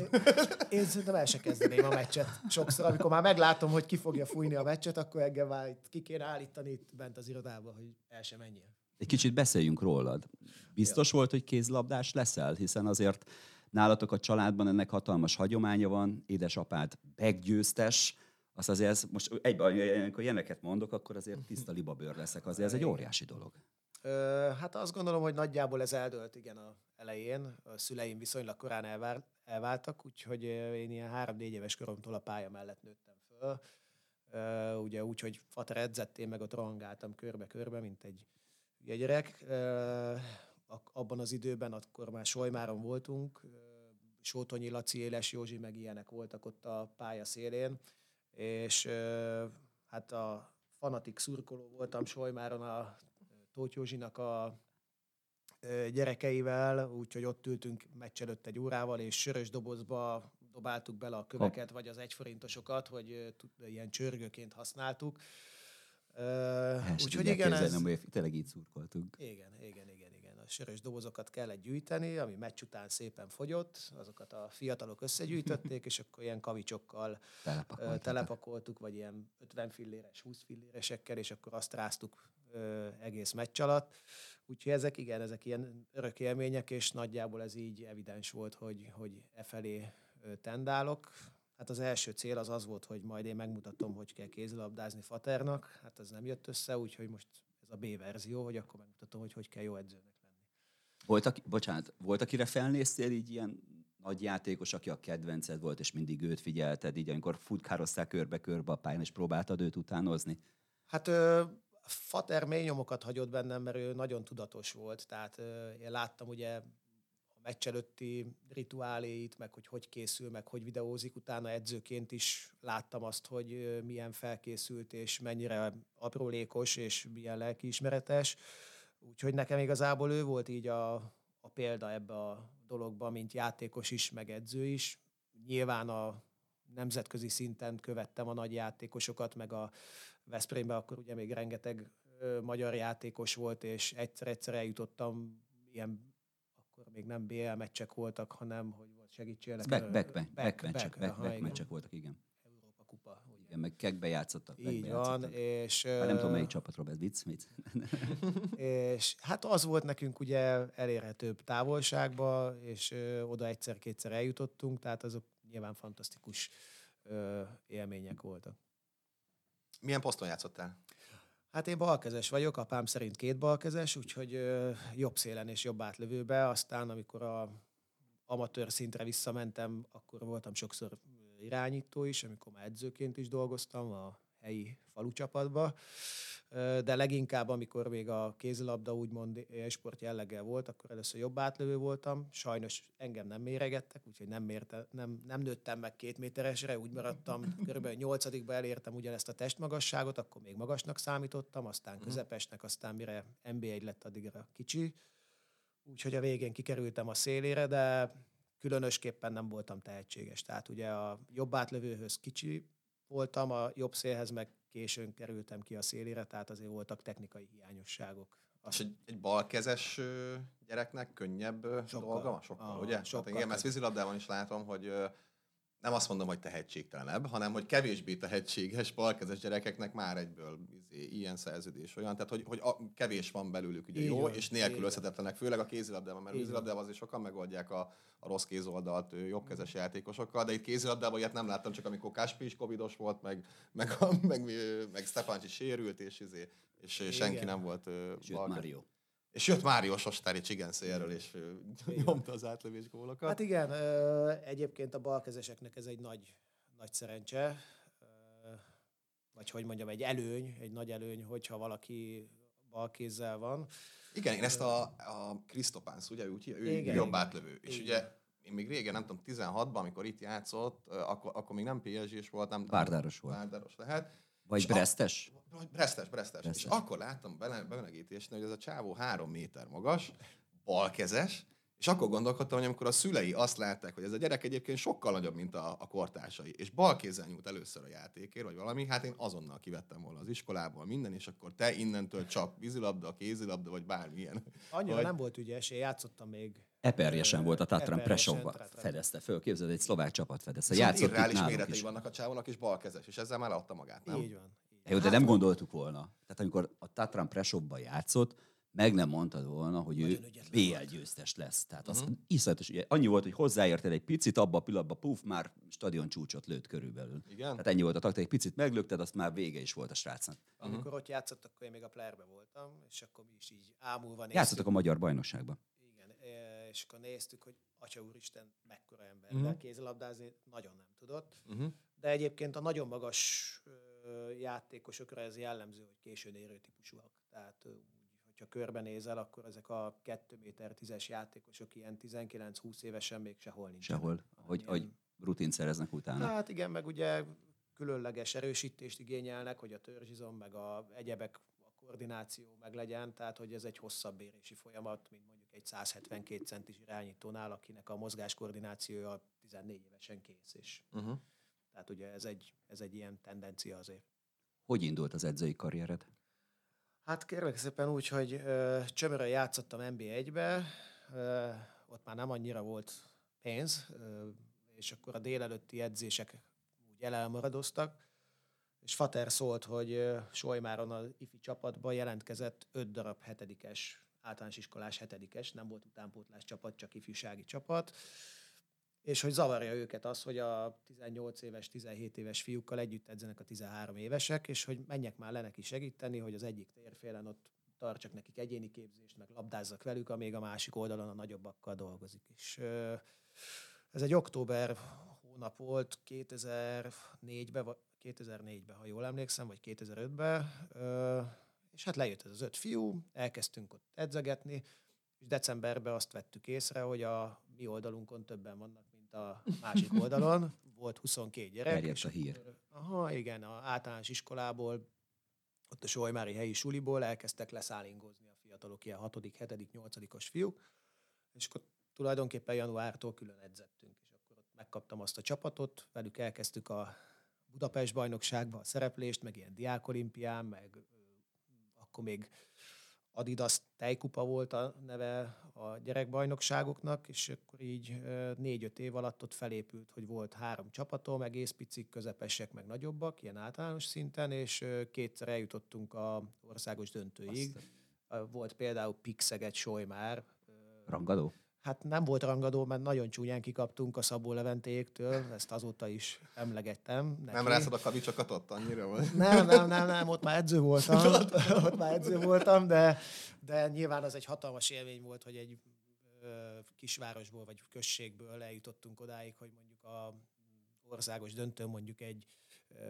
Én szerintem el se kezdeném a meccset. Sokszor, amikor már meglátom, hogy ki fogja fújni a meccset, akkor engem már itt ki kéne állítani itt bent az irodába, hogy el sem menjél. Egy kicsit beszéljünk rólad. Biztos volt, hogy kézlabdás leszel, hiszen azért nálatok a családban ennek hatalmas hagyománya van, édesapád beggyőztes, azt azért ez, most egyben, amikor ilyeneket mondok, akkor azért tiszta libabőr leszek, azért ez egy óriási dolog. Ö, hát azt gondolom, hogy nagyjából ez eldőlt igen a elején. A szüleim viszonylag korán elvár, elváltak, úgyhogy én ilyen három-négy éves koromtól a pálya mellett nőttem föl. Ö, ugye úgy, hogy fater edzett, én meg ott rohangáltam körbe-körbe, mint egy hülye gyerek. Ö, abban az időben, akkor már Solymáron voltunk, Sótonyi Laci, Éles Józsi, meg ilyenek voltak ott a pálya szélén, és hát a fanatik szurkoló voltam Solymáron a Tóth Józsinak a gyerekeivel, úgyhogy ott ültünk meccs előtt egy órával, és sörös dobozba dobáltuk bele a köveket, vagy az egyforintosokat, hogy ilyen csörgőként használtuk. Sem Úgyhogy igen, ez, hogy tényleg így szurkoltunk. igen, igen, sörös dobozokat kellett gyűjteni, ami meccs után szépen fogyott, azokat a fiatalok összegyűjtötték, és akkor ilyen kavicsokkal telepakoltuk, vagy ilyen 50 filléres, 20 filléresekkel, és akkor azt ráztuk egész meccs alatt. Úgyhogy ezek, igen, ezek ilyen örök élmények, és nagyjából ez így evidens volt, hogy, hogy e felé tendálok. Hát az első cél az az volt, hogy majd én megmutatom, hogy kell kézilabdázni Faternak. Hát ez nem jött össze, úgyhogy most ez a B verzió, hogy akkor megmutatom, hogy hogy kell jó edzőnek. Volt, aki, bocsánat, volt, akire felnéztél így ilyen nagy játékos, aki a kedvenced volt, és mindig őt figyelted, így amikor futkároztál körbe-körbe a pályán, és próbáltad őt utánozni? Hát ö, Fater mély nyomokat hagyott bennem, mert ő nagyon tudatos volt. Tehát ö, én láttam ugye a meccs előtti rituáléit, meg hogy hogy készül, meg hogy videózik. Utána edzőként is láttam azt, hogy ö, milyen felkészült, és mennyire aprólékos, és milyen lelkiismeretes. Úgyhogy nekem igazából ő volt így a, a példa ebbe a dologba, mint játékos is, meg edző is. Nyilván a nemzetközi szinten követtem a nagy játékosokat, meg a Veszprémben akkor ugye még rengeteg ö, magyar játékos volt, és egyszer-egyszer eljutottam ilyen, akkor még nem BL meccsek voltak, hanem, hogy volt segítségnek. Back, back, back, back, back, meccsek, back, aha, back igen. meccsek voltak, igen. Európa kupa. Ugye. Igen, meg kekbe játszottak. Így van, és, Már nem tudom, melyik csapatról ez vicc, vicc. <laughs> és hát az volt nekünk ugye elérhetőbb távolságba, és ö, oda egyszer-kétszer eljutottunk, tehát azok nyilván fantasztikus ö, élmények voltak. Milyen poszton játszottál? Hát én balkezes vagyok, apám szerint két balkezes, úgyhogy ö, jobb szélen és jobb átlövőbe. Aztán, amikor a amatőr szintre visszamentem, akkor voltam sokszor irányító is, amikor már edzőként is dolgoztam a helyi falucsapatba, de leginkább, amikor még a kézilabda úgymond sport jelleggel volt, akkor először jobb átlövő voltam. Sajnos engem nem méregettek, úgyhogy nem, mérte, nem, nem nőttem meg két méteresre, úgy maradtam, körülbelül nyolcadikba elértem ugyanezt a testmagasságot, akkor még magasnak számítottam, aztán mhm. közepesnek, aztán mire NB1 lett addigra kicsi. Úgyhogy a végén kikerültem a szélére, de különösképpen nem voltam tehetséges. Tehát ugye a jobb átlövőhöz kicsi voltam, a jobb szélhez meg későn kerültem ki a szélére, tehát azért voltak technikai hiányosságok. És egy, egy balkezes gyereknek könnyebb sokkal. dolga Sokkal, Aha, ugye? Sokkal hát igen, mert vízilabdában is látom, hogy nem azt mondom, hogy tehetségtelenebb, hanem hogy kevésbé tehetséges balkezes gyerekeknek már egyből izé, ilyen szerződés olyan, tehát hogy, hogy a, kevés van belőlük ugye jó, és nélkülözhetetlenek, főleg a kézilabdában, mert vízilabdában azért sokan megoldják a, a rossz kézoldalt jobbkezes játékosokkal, de itt kézilabdában ilyet nem láttam, csak amikor Kaspi is covidos volt, meg, meg, meg, meg, meg Stepancs is sérült, és, izé, és Igen. senki nem volt Sőt, Mário. És jött Mário Sostári igen szélről, és nyomta az átlövés gólokat. Hát igen, egyébként a balkezeseknek ez egy nagy, nagy szerencse, vagy hogy mondjam, egy előny, egy nagy előny, hogyha valaki balkézzel van. Igen, én ezt a, a Krisztopánsz, ugye, úgy, ő igen, jobb átlövő. És igen. ugye én még régen, nem tudom, 16-ban, amikor itt játszott, akkor, akkor még nem PSG-s volt, nem Várdáros volt. Várdáros lehet. Vagy Bresztes? Bresztes, Bresztes. És akkor láttam bemelegítésnél, hogy ez a csávó három méter magas, balkezes, és akkor gondolkodtam, hogy amikor a szülei azt látták, hogy ez a gyerek egyébként sokkal nagyobb, mint a, a kortársai, és bal kézzel nyújt először a játékért, vagy valami, hát én azonnal kivettem volna az iskolából minden, és akkor te innentől csak vízilabda, kézilabda, vagy bármilyen. Annyira vagy... nem volt ügyes, én játszottam még Eperjesen volt a Tatran Presovba. Fedezte föl, képzeld, egy szlovák csapat fedezte. Játszott irreális méretei is. vannak a csávónak, és balkezes, és ezzel már adta magát, nem? Így van. Jó, de nem gondoltuk volna. Tehát amikor a Tatran Presovba játszott, meg nem mondtad volna, hogy Nagyon ő BL győztes lesz. Tehát az uh-huh. iszletes, ugye, annyi volt, hogy hozzáértél egy picit, abba a pillanatban puf, már stadion csúcsot lőtt körülbelül. Igen? Tehát ennyi volt a taktika, egy picit meglökted, azt már vége is volt a srácnak. Amikor uh-huh. ott játszott, akkor én még a playerbe voltam, és akkor mi is így ámulva néztük. Játszottak a magyar bajnokságban. Igen, e, és akkor néztük, hogy Atya úristen, mekkora ember, uh-huh. de kézilabdázni nagyon nem tudott. Uh-huh. De egyébként a nagyon magas játékosokra ez jellemző, hogy későn érő típusúak. Tehát hogyha körbenézel, akkor ezek a 2 méter 10-es játékosok ilyen 19-20 évesen még sehol nincs. Sehol, hogy, ilyen... hogy rutin szereznek utána. Hát igen, meg ugye különleges erősítést igényelnek, hogy a törzsizom, meg a egyebek, a koordináció meg legyen, tehát hogy ez egy hosszabb érési folyamat, mint mondjuk egy 172 centis irányítónál, akinek a mozgás koordinációja 14 évesen kész. És uh-huh. Tehát ugye ez egy, ez egy ilyen tendencia azért. Hogy indult az edzői karriered? Hát kérlek szépen úgy, hogy csömörön játszottam NB1-be, ö, ott már nem annyira volt pénz, ö, és akkor a délelőtti edzések úgy elmaradoztak, és Fater szólt, hogy Solymáron az ifi csapatban jelentkezett öt darab hetedikes, általános iskolás hetedikes, nem volt utánpótlás csapat, csak ifjúsági csapat, és hogy zavarja őket az, hogy a 18 éves, 17 éves fiúkkal együtt edzenek a 13 évesek, és hogy menjek már le neki segíteni, hogy az egyik térfélen ott tartsak nekik egyéni képzést, meg labdázzak velük, amíg a másik oldalon a nagyobbakkal dolgozik. És ez egy október hónap volt, 2004-ben, 2004-ben, ha jól emlékszem, vagy 2005-ben, és hát lejött ez az öt fiú, elkezdtünk ott edzegetni, és decemberben azt vettük észre, hogy a mi oldalunkon többen vannak, a másik <laughs> oldalon. Volt 22 gyerek. Terjedt a hír. Aha, igen, a általános iskolából, ott a Solymári helyi suliból elkezdtek leszállingozni a fiatalok, ilyen 6., 7., 8. fiúk, és akkor tulajdonképpen januártól külön edzettünk, és akkor ott megkaptam azt a csapatot, velük elkezdtük a Budapest bajnokságba a szereplést, meg ilyen diákolimpián, meg akkor még Adidas tejkupa volt a neve a gyerekbajnokságoknak, és akkor így négy-öt év alatt ott felépült, hogy volt három csapatom, egész picik, közepesek, meg nagyobbak, ilyen általános szinten, és kétszer eljutottunk a országos döntőig. Aztán. Volt például Pixeget Solymár. Rangadó? Hát nem volt rangadó, mert nagyon csúnyán kikaptunk a Szabó Leventéktől, ezt azóta is emlegettem. Neki. Nem rászad a kavicsokat ott annyira? Vagy? Nem, nem, nem, nem, ott már edző voltam, <laughs> ott már edző voltam, de, de nyilván az egy hatalmas élmény volt, hogy egy ö, kisvárosból vagy községből eljutottunk odáig, hogy mondjuk a országos döntő mondjuk egy ö,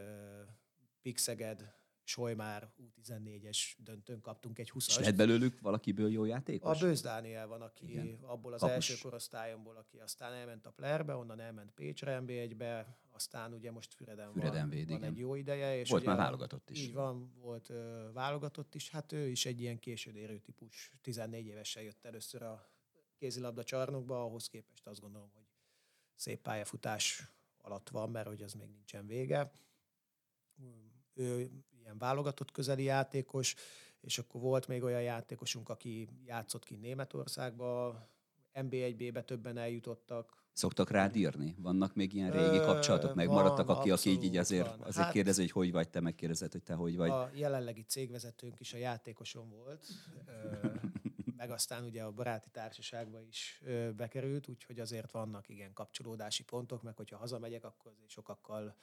Pixeged Solymár U14-es döntőn kaptunk egy 20 És lett belőlük valakiből jó játékos? A Bőz Dániel van, aki Igen. abból az Kapus. első korosztályomból, aki aztán elment a Plerbe, onnan elment Pécsre NB1-be, aztán ugye most Füreden, Füreden van, véd, van egy jó ideje. És volt már válogatott is. Így van, volt ö, válogatott is. Hát ő is egy ilyen késődérő típus. 14 évesen jött először a kézilabda csarnokba, ahhoz képest azt gondolom, hogy szép pályafutás alatt van, mert hogy az még nincsen vége. Ő ilyen válogatott közeli játékos, és akkor volt még olyan játékosunk, aki játszott ki Németországba, NB1-B-be többen eljutottak. Szoktak rád írni? Vannak még ilyen régi kapcsolatok? Megmaradtak, van, aki, aki így, így azért, van. azért hát, kérdezi, hogy hogy vagy, te megkérdezed, hogy te hogy vagy. A jelenlegi cégvezetőnk is a játékosom volt, <laughs> meg aztán ugye a baráti társaságba is bekerült, úgyhogy azért vannak igen kapcsolódási pontok, meg hogyha hazamegyek, akkor azért sokakkal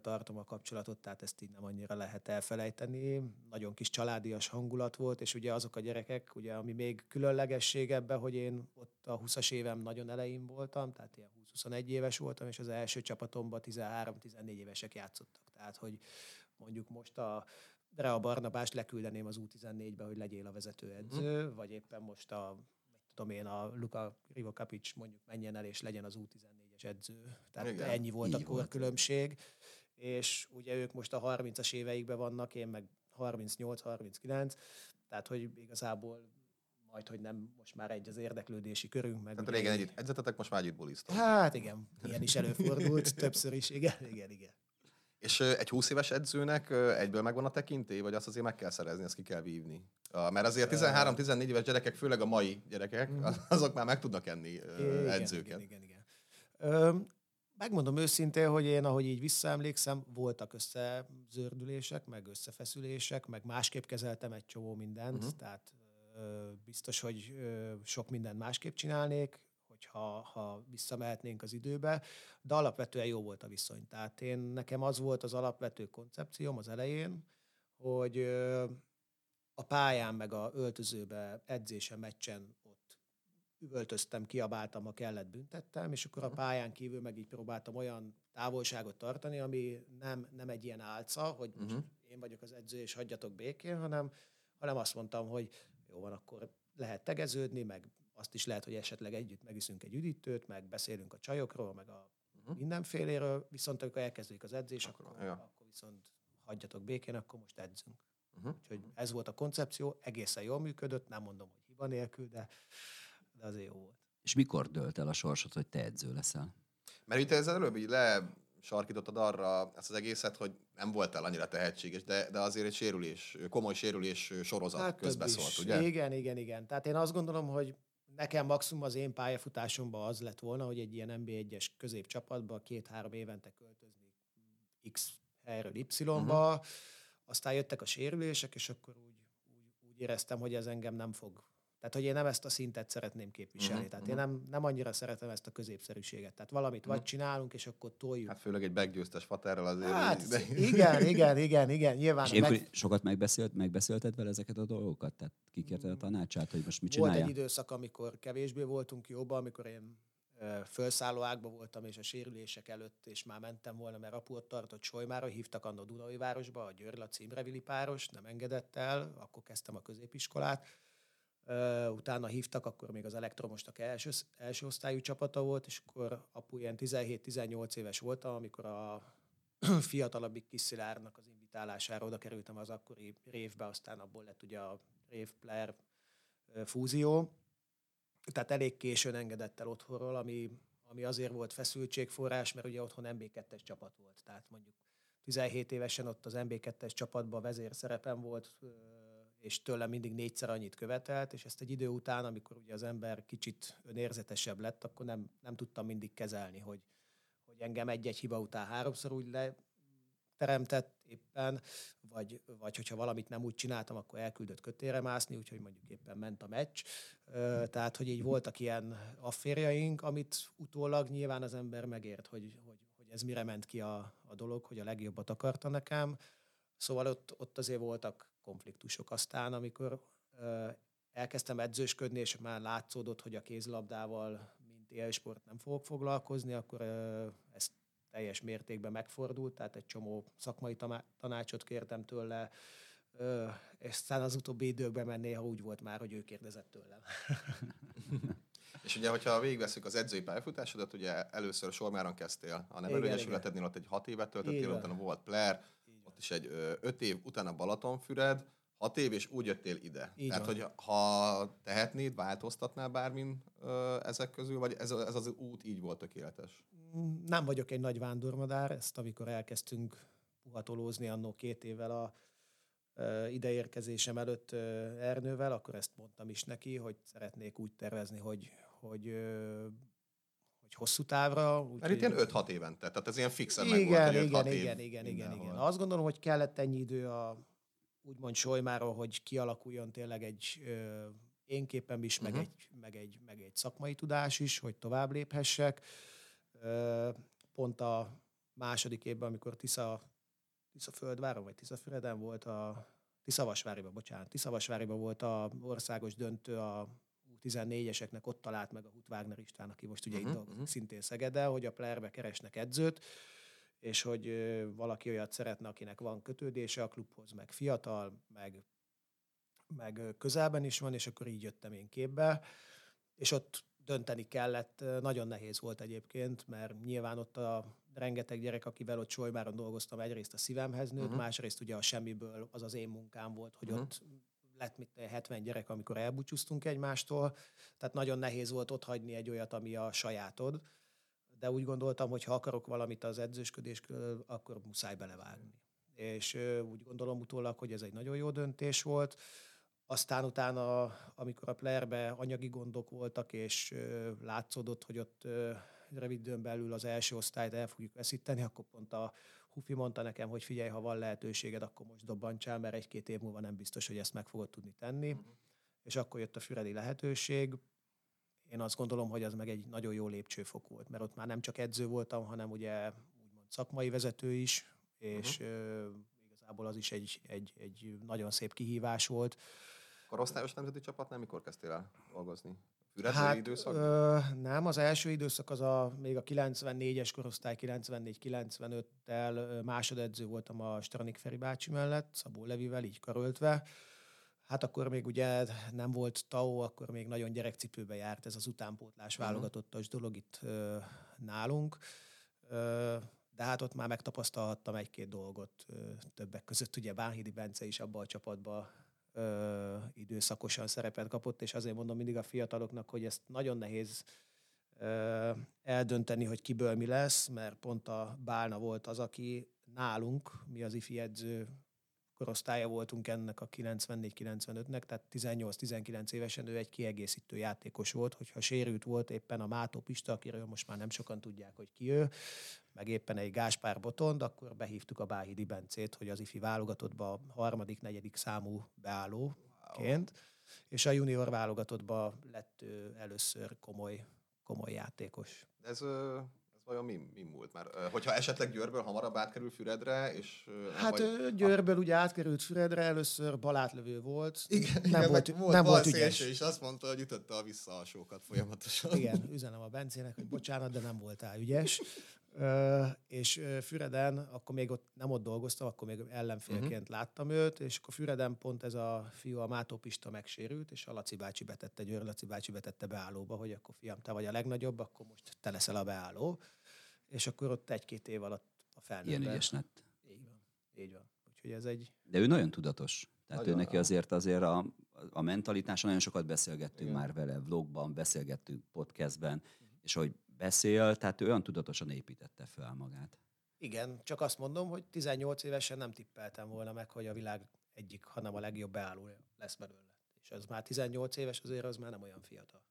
tartom a kapcsolatot, tehát ezt így nem annyira lehet elfelejteni. Nagyon kis családias hangulat volt, és ugye azok a gyerekek, ugye ami még különlegesség ebben, hogy én ott a 20-as évem nagyon elején voltam, tehát ilyen 20-21 éves voltam, és az első csapatomban 13-14 évesek játszottak. Tehát, hogy mondjuk most a Rea Barnabást leküldeném az U14-be, hogy legyél a vezetőedző, mm. vagy éppen most a tudom én, a Luka Rivokapics mondjuk menjen el és legyen az U14 es edző. Tehát Igen, ennyi volt a korkülönbség. És ugye ők most a 30-as éveikben vannak, én meg 38-39, tehát hogy igazából majd, hogy nem most már egy az érdeklődési körünk. Meg Tehát régen együtt edzetetek, most már együtt bulisztok. Hát igen, ilyen is előfordult, <laughs> többször is, igen, igen, igen. És egy 20 éves edzőnek egyből megvan a tekintély, vagy azt azért meg kell szerezni, ezt ki kell vívni? Mert azért 13-14 éves gyerekek, főleg a mai gyerekek, mhm. azok már meg tudnak enni igen, edzőket. Igen, igen, igen. Ö, megmondom őszintén, hogy én, ahogy így visszaemlékszem, voltak összezördülések, meg összefeszülések, meg másképp kezeltem egy csomó mindent, uh-huh. tehát ö, biztos, hogy ö, sok mindent másképp csinálnék, hogyha ha visszamehetnénk az időbe, de alapvetően jó volt a viszony. Tehát én, nekem az volt az alapvető koncepcióm az elején, hogy ö, a pályán meg a öltözőbe, edzésen, meccsen üvöltöztem, kiabáltam, ha kellett, büntettem, és akkor a pályán kívül meg így próbáltam olyan távolságot tartani, ami nem, nem egy ilyen álca, hogy uh-huh. én vagyok az edző, és hagyjatok békén, hanem, hanem azt mondtam, hogy jó van, akkor lehet tegeződni, meg azt is lehet, hogy esetleg együtt megiszünk egy üdítőt, meg beszélünk a csajokról, meg a uh-huh. mindenféléről, viszont amikor elkezdődik az edzés, akkor, akkor, ja. akkor viszont hagyjatok békén, akkor most edzünk. Uh-huh. Úgyhogy ez volt a koncepció, egészen jól működött, nem mondom, hogy hiba nélkül, de de azért jó volt. És mikor dölt el a sorsod, hogy te edző leszel? Mert itt ez előbb így le sarkítottad arra ezt az egészet, hogy nem voltál annyira tehetséges, de, de azért egy sérülés, komoly sérülés sorozat hát közbeszólt, ugye? Igen, igen, igen. Tehát én azt gondolom, hogy nekem maximum az én pályafutásomban az lett volna, hogy egy ilyen NB1-es középcsapatba két-három évente költözni X helyről Y-ba, uh-huh. aztán jöttek a sérülések, és akkor úgy, úgy, úgy éreztem, hogy ez engem nem fog tehát, hogy én nem ezt a szintet szeretném képviselni. Uh-huh, Tehát uh-huh. én nem, nem annyira szeretem ezt a középszerűséget. Tehát valamit uh-huh. vagy csinálunk, és akkor toljuk. Hát főleg egy meggyőztes faterrel azért. Hát, de... igen, igen, igen, igen. Nyilván. És meg... sokat megbeszélt, megbeszélted vele ezeket a dolgokat? Tehát kikérted a tanácsát, hogy most mit csinálja? Volt egy időszak, amikor kevésbé voltunk jobban, amikor én felszálló ágba voltam, és a sérülések előtt, és már mentem volna, mert apu ott tartott Solymára, hívtak annó Dunai városba, a Győr Laci Imrevili páros, nem engedett el, akkor kezdtem a középiskolát, utána hívtak, akkor még az elektromostak első, első osztályú csapata volt, és akkor apu ilyen 17-18 éves voltam, amikor a <clears throat> fiatalabbik kis az invitálására oda kerültem az akkori révbe, aztán abból lett ugye a rév player fúzió. Tehát elég későn engedett el otthonról, ami, ami azért volt feszültségforrás, mert ugye otthon MB2-es csapat volt. Tehát mondjuk 17 évesen ott az MB2-es csapatban vezérszerepem volt, és tőlem mindig négyszer annyit követelt, és ezt egy idő után, amikor ugye az ember kicsit önérzetesebb lett, akkor nem, nem tudtam mindig kezelni, hogy, hogy engem egy-egy hiba után háromszor úgy le teremtett éppen, vagy, vagy hogyha valamit nem úgy csináltam, akkor elküldött kötére mászni, úgyhogy mondjuk éppen ment a meccs. Tehát, hogy így voltak ilyen afférjaink, amit utólag nyilván az ember megért, hogy, hogy, hogy ez mire ment ki a, a dolog, hogy a legjobbat akarta nekem. Szóval ott, ott azért voltak konfliktusok. Aztán, amikor elkezdtem edzősködni, és már látszódott, hogy a kézlabdával, mint élsport nem fogok foglalkozni, akkor ez teljes mértékben megfordult, tehát egy csomó szakmai tanácsot kértem tőle, és aztán az utóbbi időkben már néha úgy volt már, hogy ő kérdezett tőlem. <laughs> És ugye, hogyha végigveszünk az edzői pályafutásodat, ugye először Solmáron kezdtél, a nevelőegyesületednél ott egy hat évet töltöttél, utána volt Player, ott is egy öt év, utána Balatonfüred, hat év, és úgy jöttél ide. Így Tehát, van. hogy ha tehetnéd, változtatnál bármin ö, ezek közül, vagy ez, ez az út így volt tökéletes? Nem vagyok egy nagy vándormadár, ezt amikor elkezdtünk puhatolózni annó két évvel a ö, ideérkezésem előtt ö, Ernővel, akkor ezt mondtam is neki, hogy szeretnék úgy tervezni, hogy, hogy ö, hogy hosszú távra. Úgy, Mert itt ilyen 5-6 évente, tehát ez ilyen fixen igen, meg volt, igen, igen, igen, igen, igen, igen. Azt gondolom, hogy kellett ennyi idő a úgymond Solymáról, hogy kialakuljon tényleg egy ö, én képem is, uh-huh. meg, mhm. egy, meg, egy, meg egy szakmai tudás is, hogy tovább léphessek. Ö, pont a második évben, amikor Tisza, Tisza Földváron, vagy Tisza Füreden volt a Tiszavasváriban, bocsánat, Tiszavasváriban volt a országos döntő a 14-eseknek ott talált meg a Hut Wagner István, aki most ugye uh-huh, itt dolgozik, uh-huh. szintén Szegedel, hogy a Plerbe keresnek edzőt, és hogy valaki olyat szeretne, akinek van kötődése a klubhoz, meg fiatal, meg, meg közelben is van, és akkor így jöttem én képbe, és ott dönteni kellett. Nagyon nehéz volt egyébként, mert nyilván ott a rengeteg gyerek, akivel ott Solymáron dolgoztam, egyrészt a szívemhez nőtt, uh-huh. másrészt ugye a semmiből az az én munkám volt, hogy uh-huh. ott lett mit 70 gyerek, amikor elbúcsúztunk egymástól, tehát nagyon nehéz volt ott hagyni egy olyat, ami a sajátod de úgy gondoltam, hogy ha akarok valamit az edzősködéskől, akkor muszáj belevágni. És úgy gondolom utólag, hogy ez egy nagyon jó döntés volt. Aztán utána, amikor a playerbe anyagi gondok voltak, és látszódott, hogy ott rövid időn belül az első osztályt el fogjuk veszíteni, akkor pont a Hufi mondta nekem, hogy figyelj, ha van lehetőséged, akkor most dobbantsál, mert egy-két év múlva nem biztos, hogy ezt meg fogod tudni tenni. Uh-huh. És akkor jött a füredi lehetőség én azt gondolom, hogy az meg egy nagyon jó lépcsőfok volt, mert ott már nem csak edző voltam, hanem ugye úgymond szakmai vezető is, és uh-huh. uh, igazából az is egy, egy, egy nagyon szép kihívás volt. Korosztályos nemzeti csapatnál mikor kezdtél el dolgozni? Füredő hát, időszak? Ö, nem, az első időszak az a, még a 94-es korosztály, 94-95-tel másodedző voltam a Stranik Feri bácsi mellett, Szabó Levivel, így karöltve. Hát akkor még ugye nem volt TAO, akkor még nagyon gyerekcipőbe járt ez az utánpótlás mhm. válogatottas dolog itt ö, nálunk. Ö, de hát ott már megtapasztalhattam egy-két dolgot, ö, többek között ugye Bánhidi Bence is abba a csapatba ö, időszakosan szerepet kapott, és azért mondom mindig a fiataloknak, hogy ezt nagyon nehéz ö, eldönteni, hogy kiből mi lesz, mert pont a Bálna volt az, aki nálunk, mi az ifi edző korosztálya voltunk ennek a 94-95-nek, tehát 18-19 évesen ő egy kiegészítő játékos volt, hogyha sérült volt éppen a Mátó Pista, akiről most már nem sokan tudják, hogy ki ő, meg éppen egy Gáspár Botond, akkor behívtuk a Báhidi Bencét, hogy az ifi válogatottba a harmadik, negyedik számú beállóként, wow. és a junior válogatottba lett először komoly, komoly játékos. Ez vajon mi, mi múlt már? Hogyha esetleg Győrből hamarabb átkerül Füredre, és... Hát vagy... Győrből ugye átkerült Füredre, először balátlövő volt. Igen, nem igen, volt, volt, nem volt ügyes. és azt mondta, hogy ütötte a visszaalsókat folyamatosan. Igen, üzenem a Bencének, hogy bocsánat, de nem voltál ügyes. És Füreden, akkor még ott nem ott dolgoztam, akkor még ellenfélként uh-huh. láttam őt, és akkor Füreden pont ez a fiú, a Mátó Pista megsérült, és a Laci bácsi betette, Győr Laci bácsi betette beállóba, hogy akkor fiam, te vagy a legnagyobb, akkor most te leszel a beálló. És akkor ott egy-két év alatt a felnőtt. Ilyen ügyes lett. Így van. Így van. Úgyhogy ez egy... De ő nagyon tudatos. Tehát nagyon ő neki azért azért a, a mentalitása, nagyon sokat beszélgettünk Igen. már vele, vlogban, beszélgettünk podcastben, uh-huh. és hogy beszél, tehát ő olyan tudatosan építette fel magát. Igen, csak azt mondom, hogy 18 évesen nem tippeltem volna meg, hogy a világ egyik, hanem a legjobb beálló lesz belőle. És az már 18 éves, azért az már nem olyan fiatal.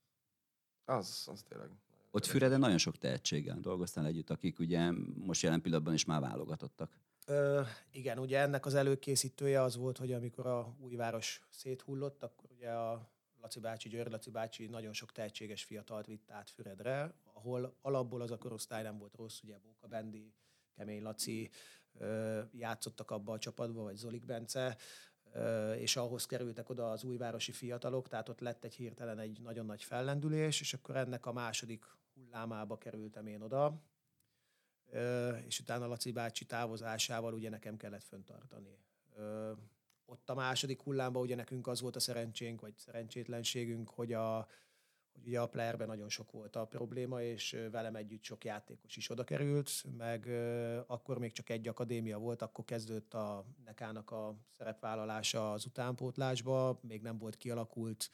Az, az tényleg. Ott Füreden nagyon sok tehetséggel dolgoztál együtt, akik ugye most jelen pillanatban is már válogatottak. Ö, igen, ugye ennek az előkészítője az volt, hogy amikor a újváros széthullott, akkor ugye a Laci bácsi, György Laci bácsi nagyon sok tehetséges fiatalt vitt át Füredre, ahol alapból az a korosztály nem volt rossz, ugye Bóka Bendi, Kemény Laci játszottak abba a csapatba, vagy Zolik Bence, és ahhoz kerültek oda az újvárosi fiatalok, tehát ott lett egy hirtelen egy nagyon nagy fellendülés, és akkor ennek a második hullámába kerültem én oda, és utána Laci bácsi távozásával ugye nekem kellett föntartani. Ott a második hullámban ugye nekünk az volt a szerencsénk, vagy szerencsétlenségünk, hogy a, hogy ugye a playerben nagyon sok volt a probléma, és velem együtt sok játékos is oda került, meg akkor még csak egy akadémia volt, akkor kezdődött a Nekának a szerepvállalása az utánpótlásba, még nem volt kialakult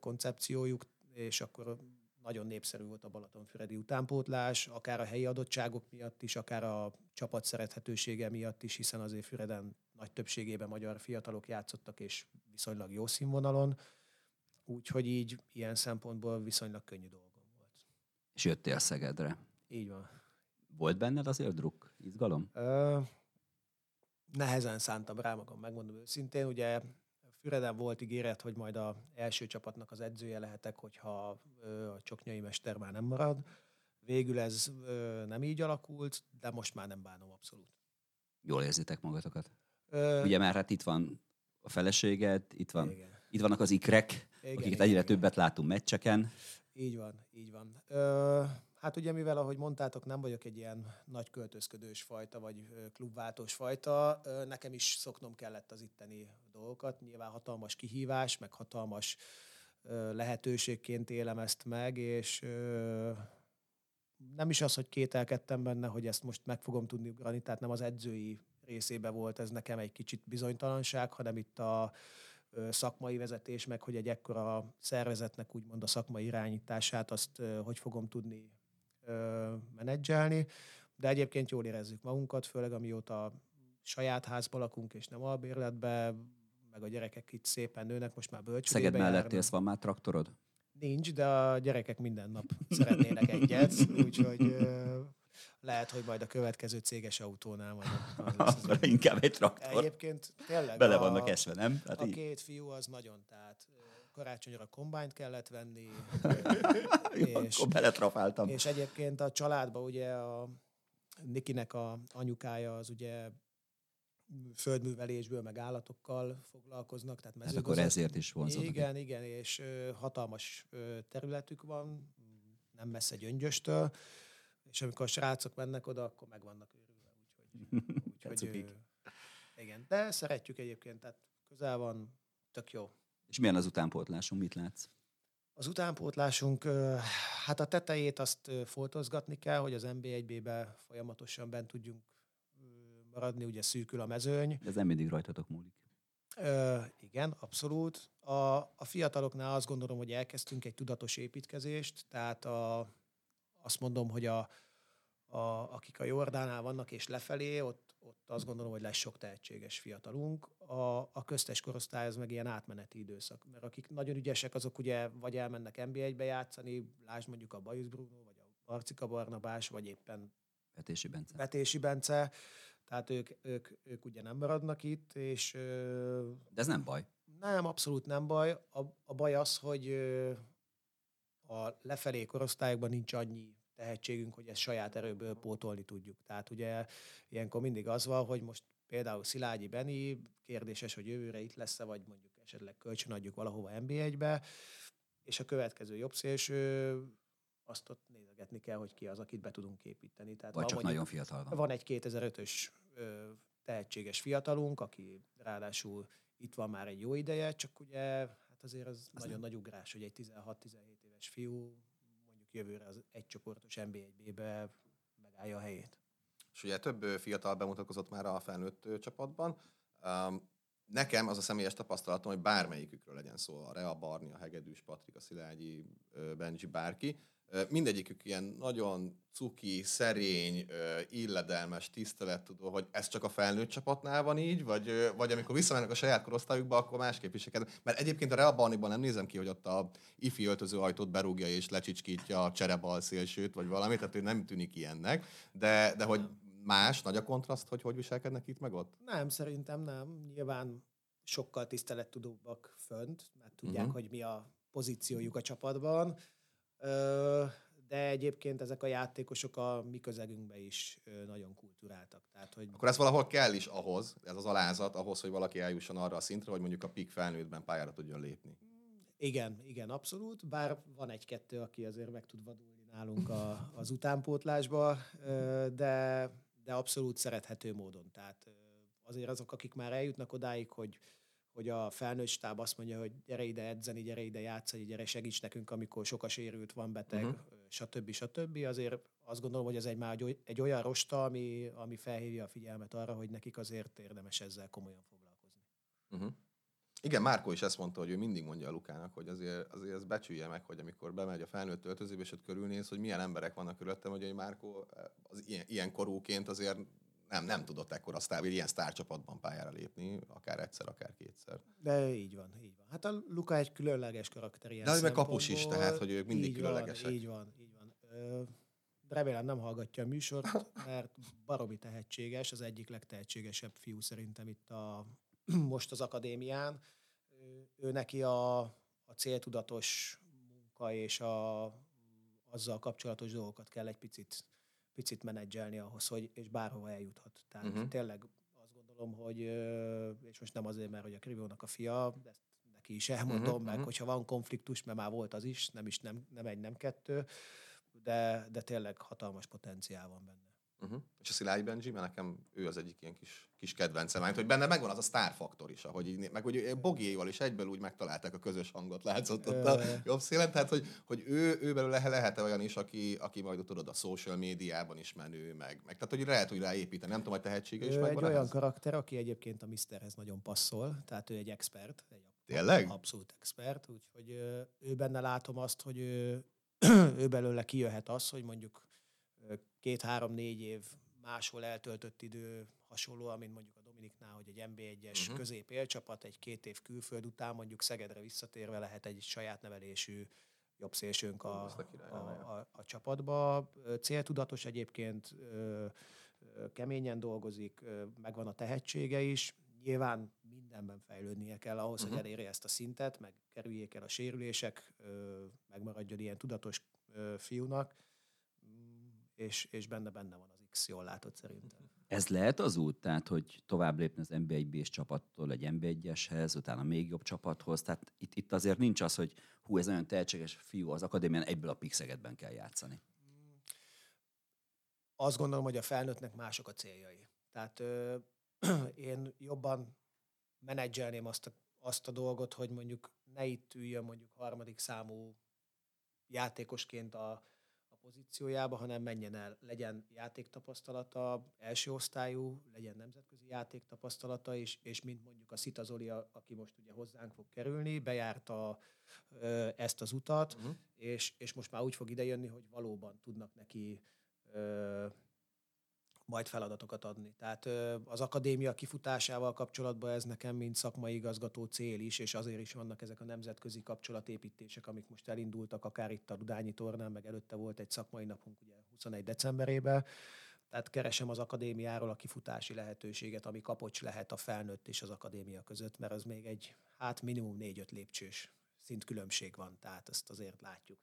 koncepciójuk, és akkor nagyon népszerű volt a Balatonfüredi utánpótlás, akár a helyi adottságok miatt is, akár a csapat szerethetősége miatt is, hiszen azért Füreden nagy többségében magyar fiatalok játszottak, és viszonylag jó színvonalon, úgyhogy így ilyen szempontból viszonylag könnyű dolgom volt. És jöttél Szegedre. Így van. Volt benned azért druk, izgalom? Ö, nehezen szántam rá magam, megmondom őszintén. Ugye Füreden volt ígéret, hogy majd a első csapatnak az edzője lehetek, hogyha a csoknyai mester már nem marad. Végül ez nem így alakult, de most már nem bánom abszolút. Jól érzitek magatokat? Ö... Ugye már hát itt van a feleséged, itt, van, itt vannak az ikrek, igen, akiket egyre igen. többet látunk meccseken. Így van, így van. Ö, Hát ugye, mivel ahogy mondtátok, nem vagyok egy ilyen nagy költözködős fajta, vagy klubváltós fajta, nekem is szoknom kellett az itteni dolgokat. Nyilván hatalmas kihívás, meg hatalmas lehetőségként élem ezt meg, és nem is az, hogy kételkedtem benne, hogy ezt most meg fogom tudni ugrani, tehát nem az edzői részébe volt ez nekem egy kicsit bizonytalanság, hanem itt a szakmai vezetés, meg hogy egy ekkora szervezetnek úgymond a szakmai irányítását, azt hogy fogom tudni menedzselni, de egyébként jól érezzük magunkat, főleg amióta saját házban lakunk, és nem albérletbe, meg a gyerekek itt szépen nőnek, most már bölcsődébe Szeged mellett élsz, van már traktorod? Nincs, de a gyerekek minden nap szeretnének egyet, <laughs> úgyhogy lehet, hogy majd a következő céges autónál majd. <laughs> Akkor inkább egy traktor. Egyébként tényleg Bele vannak esve, nem? Hát a így. két fiú az nagyon, tehát karácsonyra kombányt kellett venni. <laughs> És, akkor beletrafáltam. És egyébként a családban ugye a Nikinek a anyukája az ugye földművelésből, meg állatokkal foglalkoznak. Tehát hát akkor ezért is vonzott. Igen, igen, és hatalmas területük van, nem messze Gyöngyöstől, és amikor a srácok mennek oda, akkor meg vannak őrülve. Úgyhogy, <laughs> úgyhogy igen, de szeretjük egyébként, tehát közel van, tök jó. És milyen az utánpótlásunk, mit látsz? Az utánpótlásunk, hát a tetejét azt foltozgatni kell, hogy az NB1-be folyamatosan bent tudjunk maradni, ugye szűkül a mezőny. De ez nem mindig rajtatok múlik. Ö, igen, abszolút. A, a fiataloknál azt gondolom, hogy elkezdtünk egy tudatos építkezést, tehát a, azt mondom, hogy a, a, akik a Jordánál vannak és lefelé, ott ott azt gondolom, hogy lesz sok tehetséges fiatalunk. A, a köztes korosztály az meg ilyen átmeneti időszak, mert akik nagyon ügyesek, azok ugye vagy elmennek NBA-be játszani, lásd mondjuk a Bajusz Bruno, vagy a Marcika Barnabás, vagy éppen Vetési Bence. Vetési Bence. Tehát ők, ők, ők ugye nem maradnak itt, és... De ez nem baj. Nem, abszolút nem baj. A, a baj az, hogy a lefelé korosztályokban nincs annyi tehetségünk, hogy ezt saját erőből pótolni tudjuk. Tehát ugye ilyenkor mindig az van, hogy most például Szilágyi Beni, kérdéses, hogy jövőre itt lesz-e, vagy mondjuk esetleg kölcsönadjuk valahova NB1-be, és a következő jobb szélső azt ott nézegetni kell, hogy ki az, akit be tudunk építeni. Tehát vagy csak nagyon fiatal van. Van egy 2005-ös tehetséges fiatalunk, aki ráadásul itt van már egy jó ideje, csak ugye hát azért az, az nagyon nem. nagy ugrás, hogy egy 16-17 éves fiú jövőre az egycsoportos NB1-be megállja a helyét. És ugye több fiatal bemutatkozott már a felnőtt csapatban. Nekem az a személyes tapasztalatom, hogy bármelyikükről legyen szó, a Rea Barni, a Hegedűs Patrik, a Szilágyi, Benji, bárki, mindegyikük ilyen nagyon cuki, szerény, illedelmes, tisztelettudó, hogy ez csak a felnőtt csapatnál van így, vagy, vagy amikor visszamennek a saját korosztályukba, akkor másképp viselkednek. Mert egyébként a Real Barniban nem nézem ki, hogy ott a ifi öltöző ajtót berúgja és lecsicskítja a cserebal szélsőt, vagy valamit, tehát ő nem tűnik ilyennek, de, de hogy más, nagy a kontraszt, hogy hogy viselkednek itt meg ott? Nem, szerintem nem. Nyilván sokkal tisztelettudóbbak fönt, mert tudják, uh-huh. hogy mi a pozíciójuk a csapatban. De egyébként ezek a játékosok a mi közegünkben is nagyon kulturáltak. Tehát, hogy... Akkor ez valahol kell is ahhoz, ez az alázat, ahhoz, hogy valaki eljusson arra a szintre, hogy mondjuk a pik felnőttben pályára tudjon lépni. Igen, igen, abszolút. Bár van egy-kettő, aki azért meg tud vadulni nálunk a, az utánpótlásba, de, de abszolút szerethető módon. Tehát azért azok, akik már eljutnak odáig, hogy, hogy a felnőtt stáb azt mondja, hogy gyere ide edzeni, gyere ide játszani, gyere segíts nekünk, amikor sok a sérült, van beteg, uh-huh. stb. stb. Azért azt gondolom, hogy ez egy már egy olyan rosta, ami, ami felhívja a figyelmet arra, hogy nekik azért érdemes ezzel komolyan foglalkozni. Uh-huh. Igen, Márko is ezt mondta, hogy ő mindig mondja a Lukának, hogy azért, azért ez becsülje meg, hogy amikor bemegy a felnőtt öltözőbe, és ott körülnéz, hogy milyen emberek vannak körülöttem, hogy Márko az ilyen, ilyen korúként azért nem, nem tudott ekkora sztár, ilyen sztárcsapatban pályára lépni, akár egyszer, akár kétszer. De így van, így van. Hát a Luka egy különleges karakter ilyen De ő meg kapus is, tehát, hogy ők mindig így különlegesek. Van, így van, így van. Ö, remélem nem hallgatja a műsort, mert baromi tehetséges, az egyik legtehetségesebb fiú szerintem itt a, <clears throat> most az akadémián. Ő, ő neki a, a céltudatos munka és a, azzal kapcsolatos dolgokat kell egy picit picit menedzselni ahhoz, hogy és bárhova eljuthat. Tehát uh-huh. tényleg azt gondolom, hogy, és most nem azért, mert hogy a Krivónak a fia, ezt neki is elmondom, uh-huh. meg uh-huh. hogyha van konfliktus, mert már volt az is, nem is nem, nem egy, nem kettő, de, de tényleg hatalmas potenciál van benne. Uh-huh. És a Szilágyi Benji, mert nekem ő az egyik ilyen kis, kis kedvencem, mert hogy benne megvan az a sztárfaktor is, ahogy így, meg hogy Bogiéval is egyből úgy megtalálták a közös hangot, látszott ott a jobb szélen, tehát hogy, hogy ő, ő belőle lehet-e olyan is, aki, aki majd tudod a social médiában is menő, meg, meg tehát hogy lehet, hogy ráépíteni, nem tudom, hogy tehetsége is ő egy olyan karakter, aki egyébként a Misterhez nagyon passzol, tehát ő egy expert, egy Tényleg? Abszolút expert, úgyhogy ő benne látom azt, hogy ő, <clears throat> ő belőle kijöhet az, hogy mondjuk két-három-négy év máshol eltöltött idő hasonló, mint mondjuk a Dominiknál, hogy egy NB1-es uh-huh. középélcsapat egy két év külföld után mondjuk Szegedre visszatérve lehet egy saját nevelésű jobb szélsőnk a, a, a, a csapatba. Céltudatos egyébként, keményen dolgozik, megvan a tehetsége is. Nyilván mindenben fejlődnie kell ahhoz, uh-huh. hogy mhm. elérje ezt a szintet, meg kerüljék el a sérülések, megmaradjon ilyen tudatos fiúnak és, és benne benne van az X, jól látod szerintem. Ez lehet az út, tehát hogy tovább lépni az nb 1 b csapattól egy NB1-eshez, utána még jobb csapathoz. Tehát itt, itt azért nincs az, hogy hú, ez olyan tehetséges fiú az akadémián, egyből a Pixegedben kell játszani. Azt gondolom, hogy a felnőttnek mások a céljai. Tehát ö, <clears throat> én jobban menedzselném azt a, azt a dolgot, hogy mondjuk ne itt üljön mondjuk harmadik számú játékosként a, pozíciójába, hanem menjen el, legyen játéktapasztalata, első osztályú, legyen nemzetközi játéktapasztalata, és, és mint mondjuk a Szita Zoli, aki most ugye hozzánk fog kerülni, bejárta ö, ezt az utat, uh-huh. és, és most már úgy fog idejönni, hogy valóban tudnak neki ö, majd feladatokat adni. Tehát az akadémia kifutásával kapcsolatban ez nekem, mint szakmai igazgató cél is, és azért is vannak ezek a nemzetközi kapcsolatépítések, amik most elindultak, akár itt a Dudányi tornán, meg előtte volt egy szakmai napunk ugye 21 decemberében, tehát keresem az akadémiáról a kifutási lehetőséget, ami kapocs lehet a felnőtt és az akadémia között, mert az még egy, hát minimum négy-öt lépcsős szint különbség van, tehát ezt azért látjuk,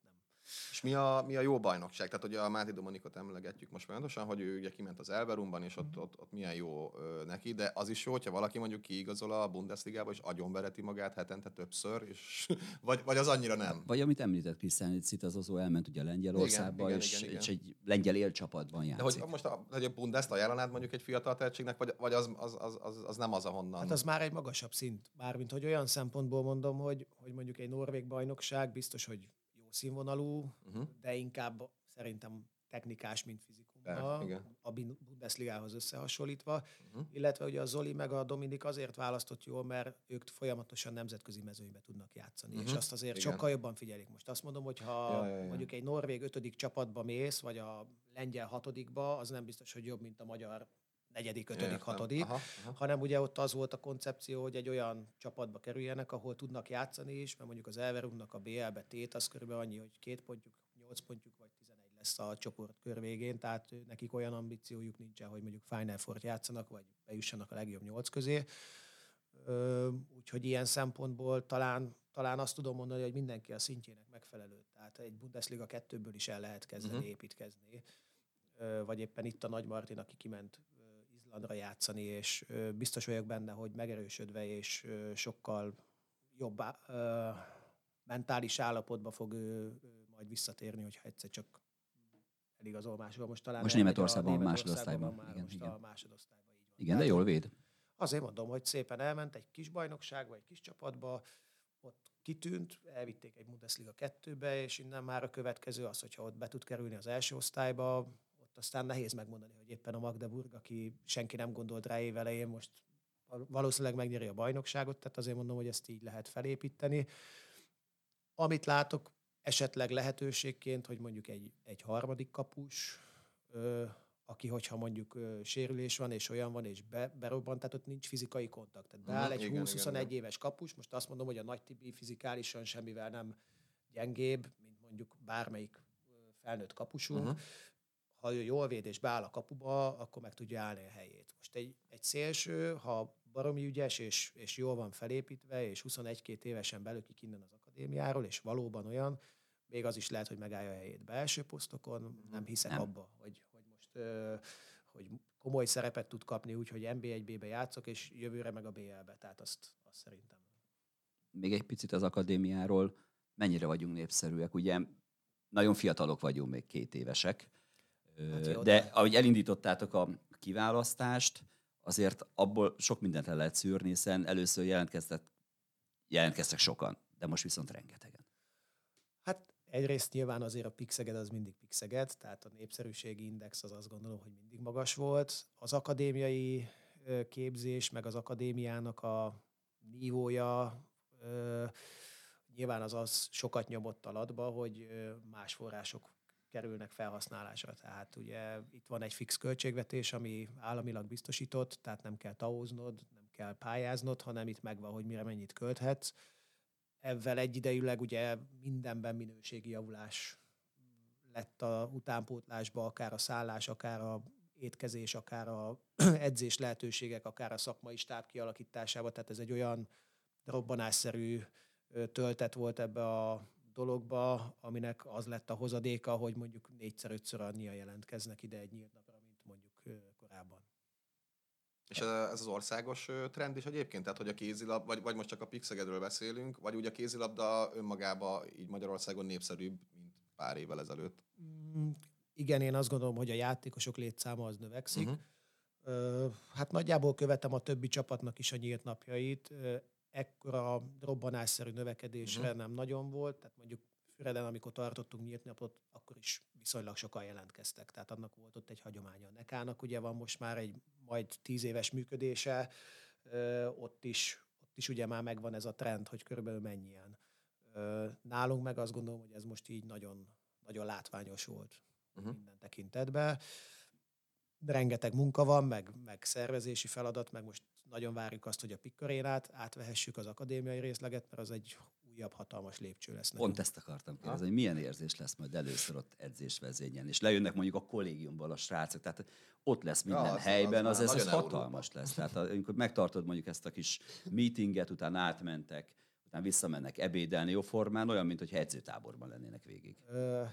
és mi a, mi a jó bajnokság? Tehát, hogy a Máté Dominikot emlegetjük most folyamatosan, hogy ő ugye kiment az Elberumban, és ott, ott, ott milyen jó ö, neki, de az is jó, hogyha valaki mondjuk kiigazol a Bundesligába, és agyonvereti magát hetente többször, és, <laughs> vagy, vagy az annyira nem. Vagy amit említett Krisztán, hogy Cita Zozó elment ugye Lengyelországba, igen, és, igen, igen, és egy lengyel élcsapatban játszik. De hogy most a, hogy a Bundest ajánlanád mondjuk egy fiatal tehetségnek, vagy, vagy az, az, az, az, az, nem az, ahonnan? Hát az már egy magasabb szint. Mármint, hogy olyan szempontból mondom, hogy, hogy mondjuk egy norvég bajnokság biztos, hogy színvonalú, uh-huh. de inkább szerintem technikás, mint fizikumban, a Bundesligához összehasonlítva, uh-huh. illetve ugye a Zoli meg a Dominik azért választott jól, mert ők folyamatosan nemzetközi mezőnybe tudnak játszani, uh-huh. és azt azért Igen. sokkal jobban figyelik. Most azt mondom, hogy ha ja, ja, ja. mondjuk egy norvég ötödik csapatba mész, vagy a lengyel hatodikba, az nem biztos, hogy jobb, mint a magyar negyedik, ötödik, Értem. hatodik, aha, aha. hanem ugye ott az volt a koncepció, hogy egy olyan csapatba kerüljenek, ahol tudnak játszani is, mert mondjuk az Elverumnak a BL-be tét az körülbelül annyi, hogy két pontjuk, nyolc pontjuk vagy 11 lesz a csoportkör végén, tehát nekik olyan ambíciójuk nincsen, hogy mondjuk Final four játszanak, vagy bejussanak a legjobb nyolc közé. Úgyhogy ilyen szempontból talán, talán azt tudom mondani, hogy mindenki a szintjének megfelelő. Tehát egy Bundesliga kettőből is el lehet kezdeni uh-huh. építkezni. Vagy éppen itt a Nagy Martin, aki kiment Izlandra játszani, és biztos vagyok benne, hogy megerősödve és sokkal jobb mentális állapotba fog ő majd visszatérni, hogyha egyszer csak eligazol máshol. Most talán most Németországban másodosztályban. Már igen, most igen. a másodosztályban így van. Igen, de jól véd. Azért mondom, hogy szépen elment egy kis bajnokságba, egy kis csapatba, ott kitűnt, elvitték egy Bundesliga kettőbe, és innen már a következő az, hogyha ott be tud kerülni az első osztályba, ott aztán nehéz megmondani, hogy éppen a Magdeburg, aki senki nem gondolt rá évelején, most valószínűleg megnyeri a bajnokságot, tehát azért mondom, hogy ezt így lehet felépíteni. Amit látok esetleg lehetőségként, hogy mondjuk egy, egy harmadik kapus, ö, aki, hogyha mondjuk ö, sérülés van, és olyan van, és be, berobbant, tehát ott nincs fizikai kontakt. Tehát beáll mhm, egy 20-21 éves kapus, most azt mondom, hogy a nagy Tibi fizikálisan semmivel nem gyengébb, mint mondjuk bármelyik felnőtt kapusunk. Uh-huh. Ha ő jól véd és beáll a kapuba, akkor meg tudja állni a helyét. Most egy, egy szélső, ha baromi ügyes, és, és jól van felépítve, és 21-2 évesen belökik innen az akadémiáról, és valóban olyan, még az is lehet, hogy megállja a helyét belső posztokon, nem hiszek nem. abba, hogy, hogy most hogy komoly szerepet tud kapni úgy, hogy NB1-be játszok, és jövőre meg a BL-be, tehát azt, azt szerintem. Még egy picit az akadémiáról, mennyire vagyunk népszerűek, ugye nagyon fiatalok vagyunk, még két évesek, hát jó, de, de ahogy elindítottátok a kiválasztást, azért abból sok mindent el lehet szűrni, hiszen először jelentkeztek, jelentkeztek sokan, de most viszont rengetegen. Hát egyrészt nyilván azért a Pixeged az mindig Pixeged, tehát a népszerűségi index az azt gondolom, hogy mindig magas volt. Az akadémiai képzés, meg az akadémiának a nívója nyilván az az sokat nyomott alatba, hogy más források kerülnek felhasználásra. Tehát ugye itt van egy fix költségvetés, ami államilag biztosított, tehát nem kell taóznod, nem kell pályáznod, hanem itt megvan, hogy mire mennyit költhetsz. Ezzel egyidejűleg ugye mindenben minőségi javulás lett a utánpótlásba, akár a szállás, akár a étkezés, akár a <clears throat> edzés lehetőségek, akár a szakmai stáb kialakításába. Tehát ez egy olyan robbanásszerű töltet volt ebbe a dologba, aminek az lett a hozadéka, hogy mondjuk négyszer-ötször annyian jelentkeznek ide egy nyílt napra, mint mondjuk korábban. És ez, az országos trend is egyébként? Tehát, hogy a kézilab, vagy, vagy most csak a Pixegedről beszélünk, vagy úgy a kézilabda önmagába így Magyarországon népszerűbb, mint pár évvel ezelőtt? Mm, igen, én azt gondolom, hogy a játékosok létszáma az növekszik. Uh-huh. Hát nagyjából követem a többi csapatnak is a nyílt napjait ekkora robbanásszerű növekedésre uh-huh. nem nagyon volt, tehát mondjuk Füreden, amikor tartottunk nyílt napot, akkor is viszonylag sokan jelentkeztek, tehát annak volt ott egy hagyománya. A Nekának ugye van most már egy majd tíz éves működése, ott is, ott is ugye már megvan ez a trend, hogy körülbelül mennyien. Nálunk meg azt gondolom, hogy ez most így nagyon, nagyon látványos volt uh-huh. minden tekintetben. Rengeteg munka van, meg, meg szervezési feladat, meg most nagyon várjuk azt, hogy a pikkarénát átvehessük az akadémiai részleget, mert az egy újabb hatalmas lépcső lesz. Pont ezt akartam kérdezni, hogy milyen érzés lesz majd először ott edzés vezényen, és lejönnek mondjuk a kollégiumból a srácok, tehát ott lesz minden ja, az, helyben, az, az, az, ez, ez hatalmas Európa. lesz. Tehát amikor megtartod mondjuk ezt a kis meetinget, utána átmentek, utána visszamennek ebédelni jó formán, olyan, mint hogy edzőtáborban lennének végig. Ö,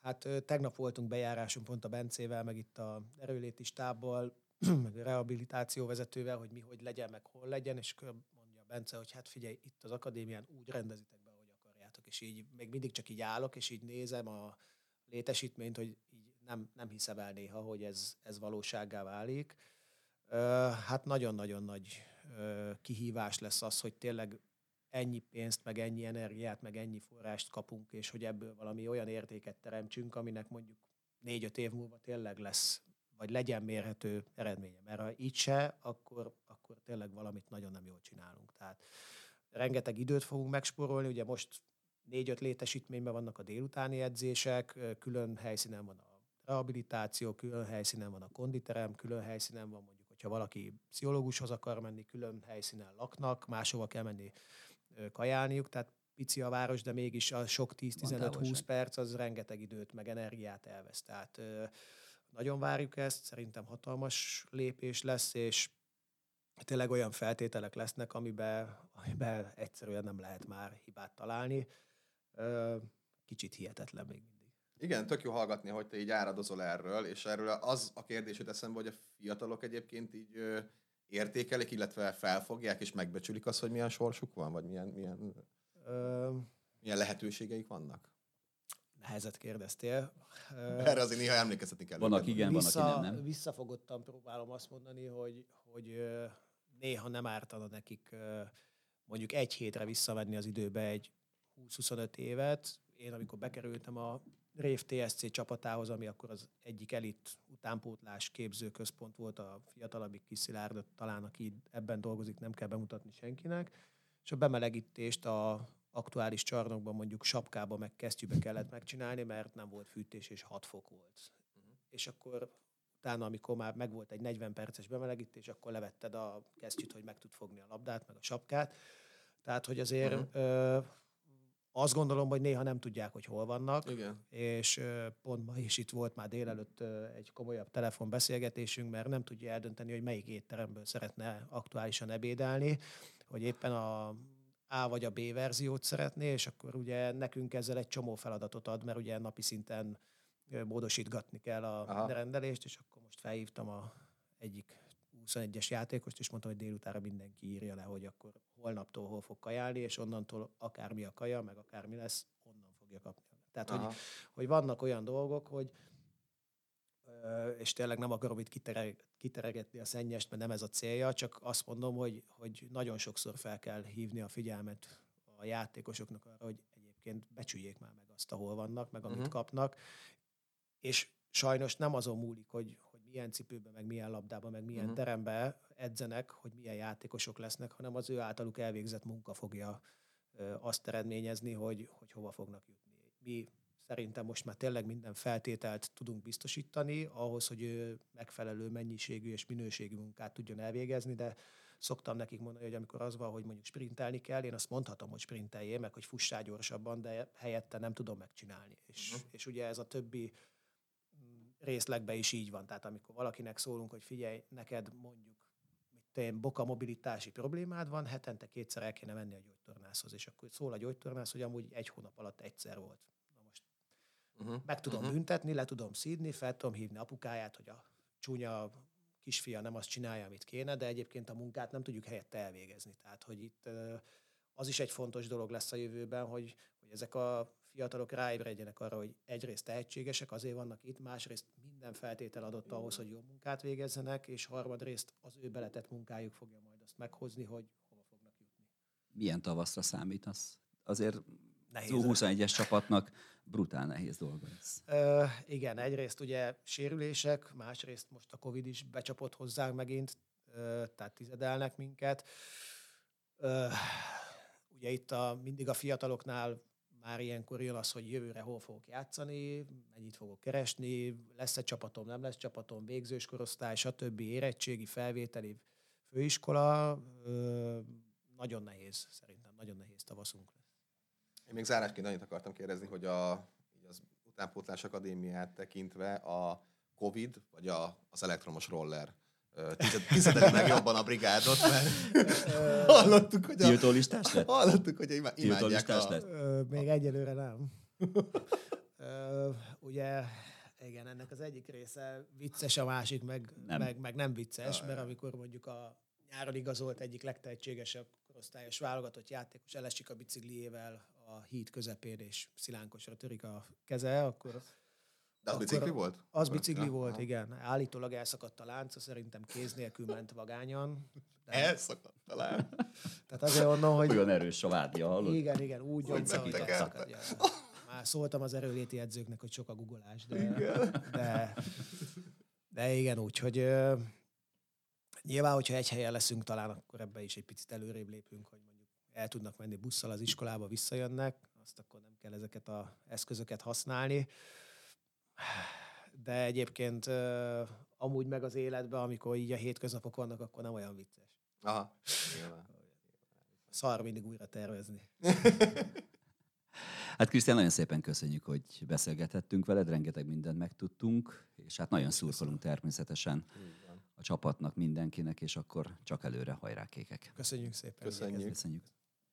hát tegnap voltunk bejárásunk pont a Bencével, meg itt a erőléti stábbal, <clears throat> meg a rehabilitáció vezetővel, hogy mi hogy legyen, meg hol legyen, és akkor mondja Bence, hogy hát figyelj, itt az akadémián úgy rendezitek be, hogy akarjátok, és így még mindig csak így állok, és így nézem a létesítményt, hogy így nem, nem hiszem el néha, hogy ez, ez valósággá válik. Hát nagyon-nagyon nagy kihívás lesz az, hogy tényleg ennyi pénzt, meg ennyi energiát, meg ennyi forrást kapunk, és hogy ebből valami olyan értéket teremtsünk, aminek mondjuk négy-öt év múlva tényleg lesz vagy legyen mérhető eredménye. Mert ha így se, akkor, akkor tényleg valamit nagyon nem jól csinálunk. Tehát rengeteg időt fogunk megsporolni, ugye most négy-öt létesítményben vannak a délutáni edzések, külön helyszínen van a rehabilitáció, külön helyszínen van a konditerem, külön helyszínen van mondjuk, hogyha valaki pszichológushoz akar menni, külön helyszínen laknak, máshova kell menni kajálniuk, tehát pici a város, de mégis a sok 10-15-20 perc az rengeteg időt meg energiát elvesz. Tehát nagyon várjuk ezt, szerintem hatalmas lépés lesz, és tényleg olyan feltételek lesznek, amiben, amiben egyszerűen nem lehet már hibát találni. Kicsit hihetetlen még mindig. Igen, tök jó hallgatni, hogy te így áradozol erről, és erről az a kérdés jut eszembe, hogy a fiatalok egyébként így értékelik, illetve felfogják és megbecsülik azt, hogy milyen sorsuk van, vagy milyen, milyen, ö, milyen lehetőségeik vannak? Nehezet kérdeztél. Erre azért néha emlékeztetni kell. Van, aki igen, Vissza, van, aki nem, nem. Visszafogottan próbálom azt mondani, hogy, hogy néha nem ártana nekik mondjuk egy hétre visszavenni az időbe egy 20-25 évet. Én amikor bekerültem a Rév TSC csapatához, ami akkor az egyik elit utánpótlás képzőközpont volt a fiatalabbik kiszilárdot, talán aki ebben dolgozik, nem kell bemutatni senkinek, és a bemelegítést a aktuális csarnokban mondjuk sapkába meg kesztyűbe kellett megcsinálni, mert nem volt fűtés és 6 fok volt. Uh-huh. És akkor utána, amikor már megvolt egy 40 perces bemelegítés, akkor levetted a kesztyűt, hogy meg tud fogni a labdát, meg a sapkát. Tehát, hogy azért uh-huh. ö, azt gondolom, hogy néha nem tudják, hogy hol vannak, Igen. és ö, pont ma is itt volt már délelőtt ö, egy komolyabb telefonbeszélgetésünk, mert nem tudja eldönteni, hogy melyik étteremből szeretne aktuálisan ebédelni, hogy éppen a a vagy a B verziót szeretné, és akkor ugye nekünk ezzel egy csomó feladatot ad, mert ugye napi szinten módosítgatni kell a Aha. rendelést, és akkor most felhívtam a egyik 21-es játékost, és mondta, hogy délutára mindenki írja le, hogy akkor holnaptól hol fog kajálni, és onnantól akármi a kaja, meg akármi lesz, onnan fogja kapni. Tehát, hogy, hogy vannak olyan dolgok, hogy és tényleg nem akarom itt kiteregetni a szennyest, mert nem ez a célja, csak azt mondom, hogy, hogy nagyon sokszor fel kell hívni a figyelmet a játékosoknak arra, hogy egyébként becsüljék már meg azt, ahol vannak, meg amit uh-huh. kapnak, és sajnos nem azon múlik, hogy, hogy milyen cipőben, meg milyen labdában, meg milyen uh-huh. teremben edzenek, hogy milyen játékosok lesznek, hanem az ő általuk elvégzett munka fogja azt eredményezni, hogy, hogy hova fognak jutni. Mi szerintem most már tényleg minden feltételt tudunk biztosítani ahhoz, hogy ő megfelelő mennyiségű és minőségű munkát tudjon elvégezni, de szoktam nekik mondani, hogy amikor az van, hogy mondjuk sprintelni kell, én azt mondhatom, hogy sprinteljél meg, hogy fussál gyorsabban, de helyette nem tudom megcsinálni. És, uh-huh. és ugye ez a többi részlegben is így van. Tehát amikor valakinek szólunk, hogy figyelj, neked mondjuk te boka mobilitási problémád van, hetente kétszer el kéne menni a gyógytornászhoz, és akkor szól a gyógytornász, hogy amúgy egy hónap alatt egyszer volt uh-huh. meg tudom uh-huh. büntetni, le tudom szídni, fel tudom hívni apukáját, hogy a csúnya kisfia nem azt csinálja, amit kéne, de egyébként a munkát nem tudjuk helyette elvégezni. Tehát, hogy itt az is egy fontos dolog lesz a jövőben, hogy, hogy ezek a fiatalok ráébredjenek arra, hogy egyrészt tehetségesek, azért vannak itt, másrészt minden feltétel adott ahhoz, hogy jó munkát végezzenek, és harmadrészt az ő beletett munkájuk fogja majd azt meghozni, hogy hova fognak jutni. Milyen tavaszra számítasz? Azért Nehéz. 21-es csapatnak brutál nehéz dolga lesz. Ö, igen, egyrészt ugye sérülések, másrészt most a Covid is becsapott hozzánk megint, ö, tehát tizedelnek minket. Ö, ugye itt a, mindig a fiataloknál már ilyenkor jön az, hogy jövőre hol fogok játszani, mennyit fogok keresni, lesz-e csapatom, nem lesz csapatom, végzős korosztály, stb. érettségi, felvételi, főiskola. Ö, nagyon nehéz, szerintem nagyon nehéz tavaszunk én még zárásként annyit akartam kérdezni, hogy a, az utánpótlás akadémiát tekintve a Covid, vagy a, az elektromos roller tizedeli meg jobban a brigádot, mert <laughs> hallottuk, hogy a, Tiltó listás lett? Hallottuk, hogy imádják a... lett? Még egyelőre nem. ugye, igen, ennek az egyik része vicces, a másik meg nem, meg, meg nem vicces, mert amikor mondjuk a nyáron igazolt egyik legtehetségesebb korosztályos válogatott játékos elesik a bicikliével a híd közepén, és szilánkosra törik a keze, akkor... De az bicikli volt? Az bicikli ja, volt, igen. Állítólag elszakadt a lánca, szerintem kéz nélkül ment vagányan. De... Elszakadt a lánc. Tehát azért onnan, hogy... Olyan erős a vádja, hallod? Igen, igen, úgy nyomta, hogy elszakadt. Már szóltam az erőléti edzőknek, hogy sok a googolás, de, igen. de, de igen, úgy, hogy nyilván, hogyha egy helyen leszünk, talán akkor ebbe is egy picit előrébb lépünk, hogy el tudnak menni busszal az iskolába, visszajönnek, azt akkor nem kell ezeket az eszközöket használni. De egyébként amúgy meg az életben, amikor így a hétköznapok vannak, akkor nem olyan vicces. Aha, nyilván. Szar mindig újra tervezni. <laughs> Hát Krisztián, nagyon szépen köszönjük, hogy beszélgethettünk veled, rengeteg mindent megtudtunk, és hát nagyon szurkolunk természetesen a csapatnak, mindenkinek, és akkor csak előre, hajrá kékek. Köszönjük szépen. Köszönjük. Köszönjük.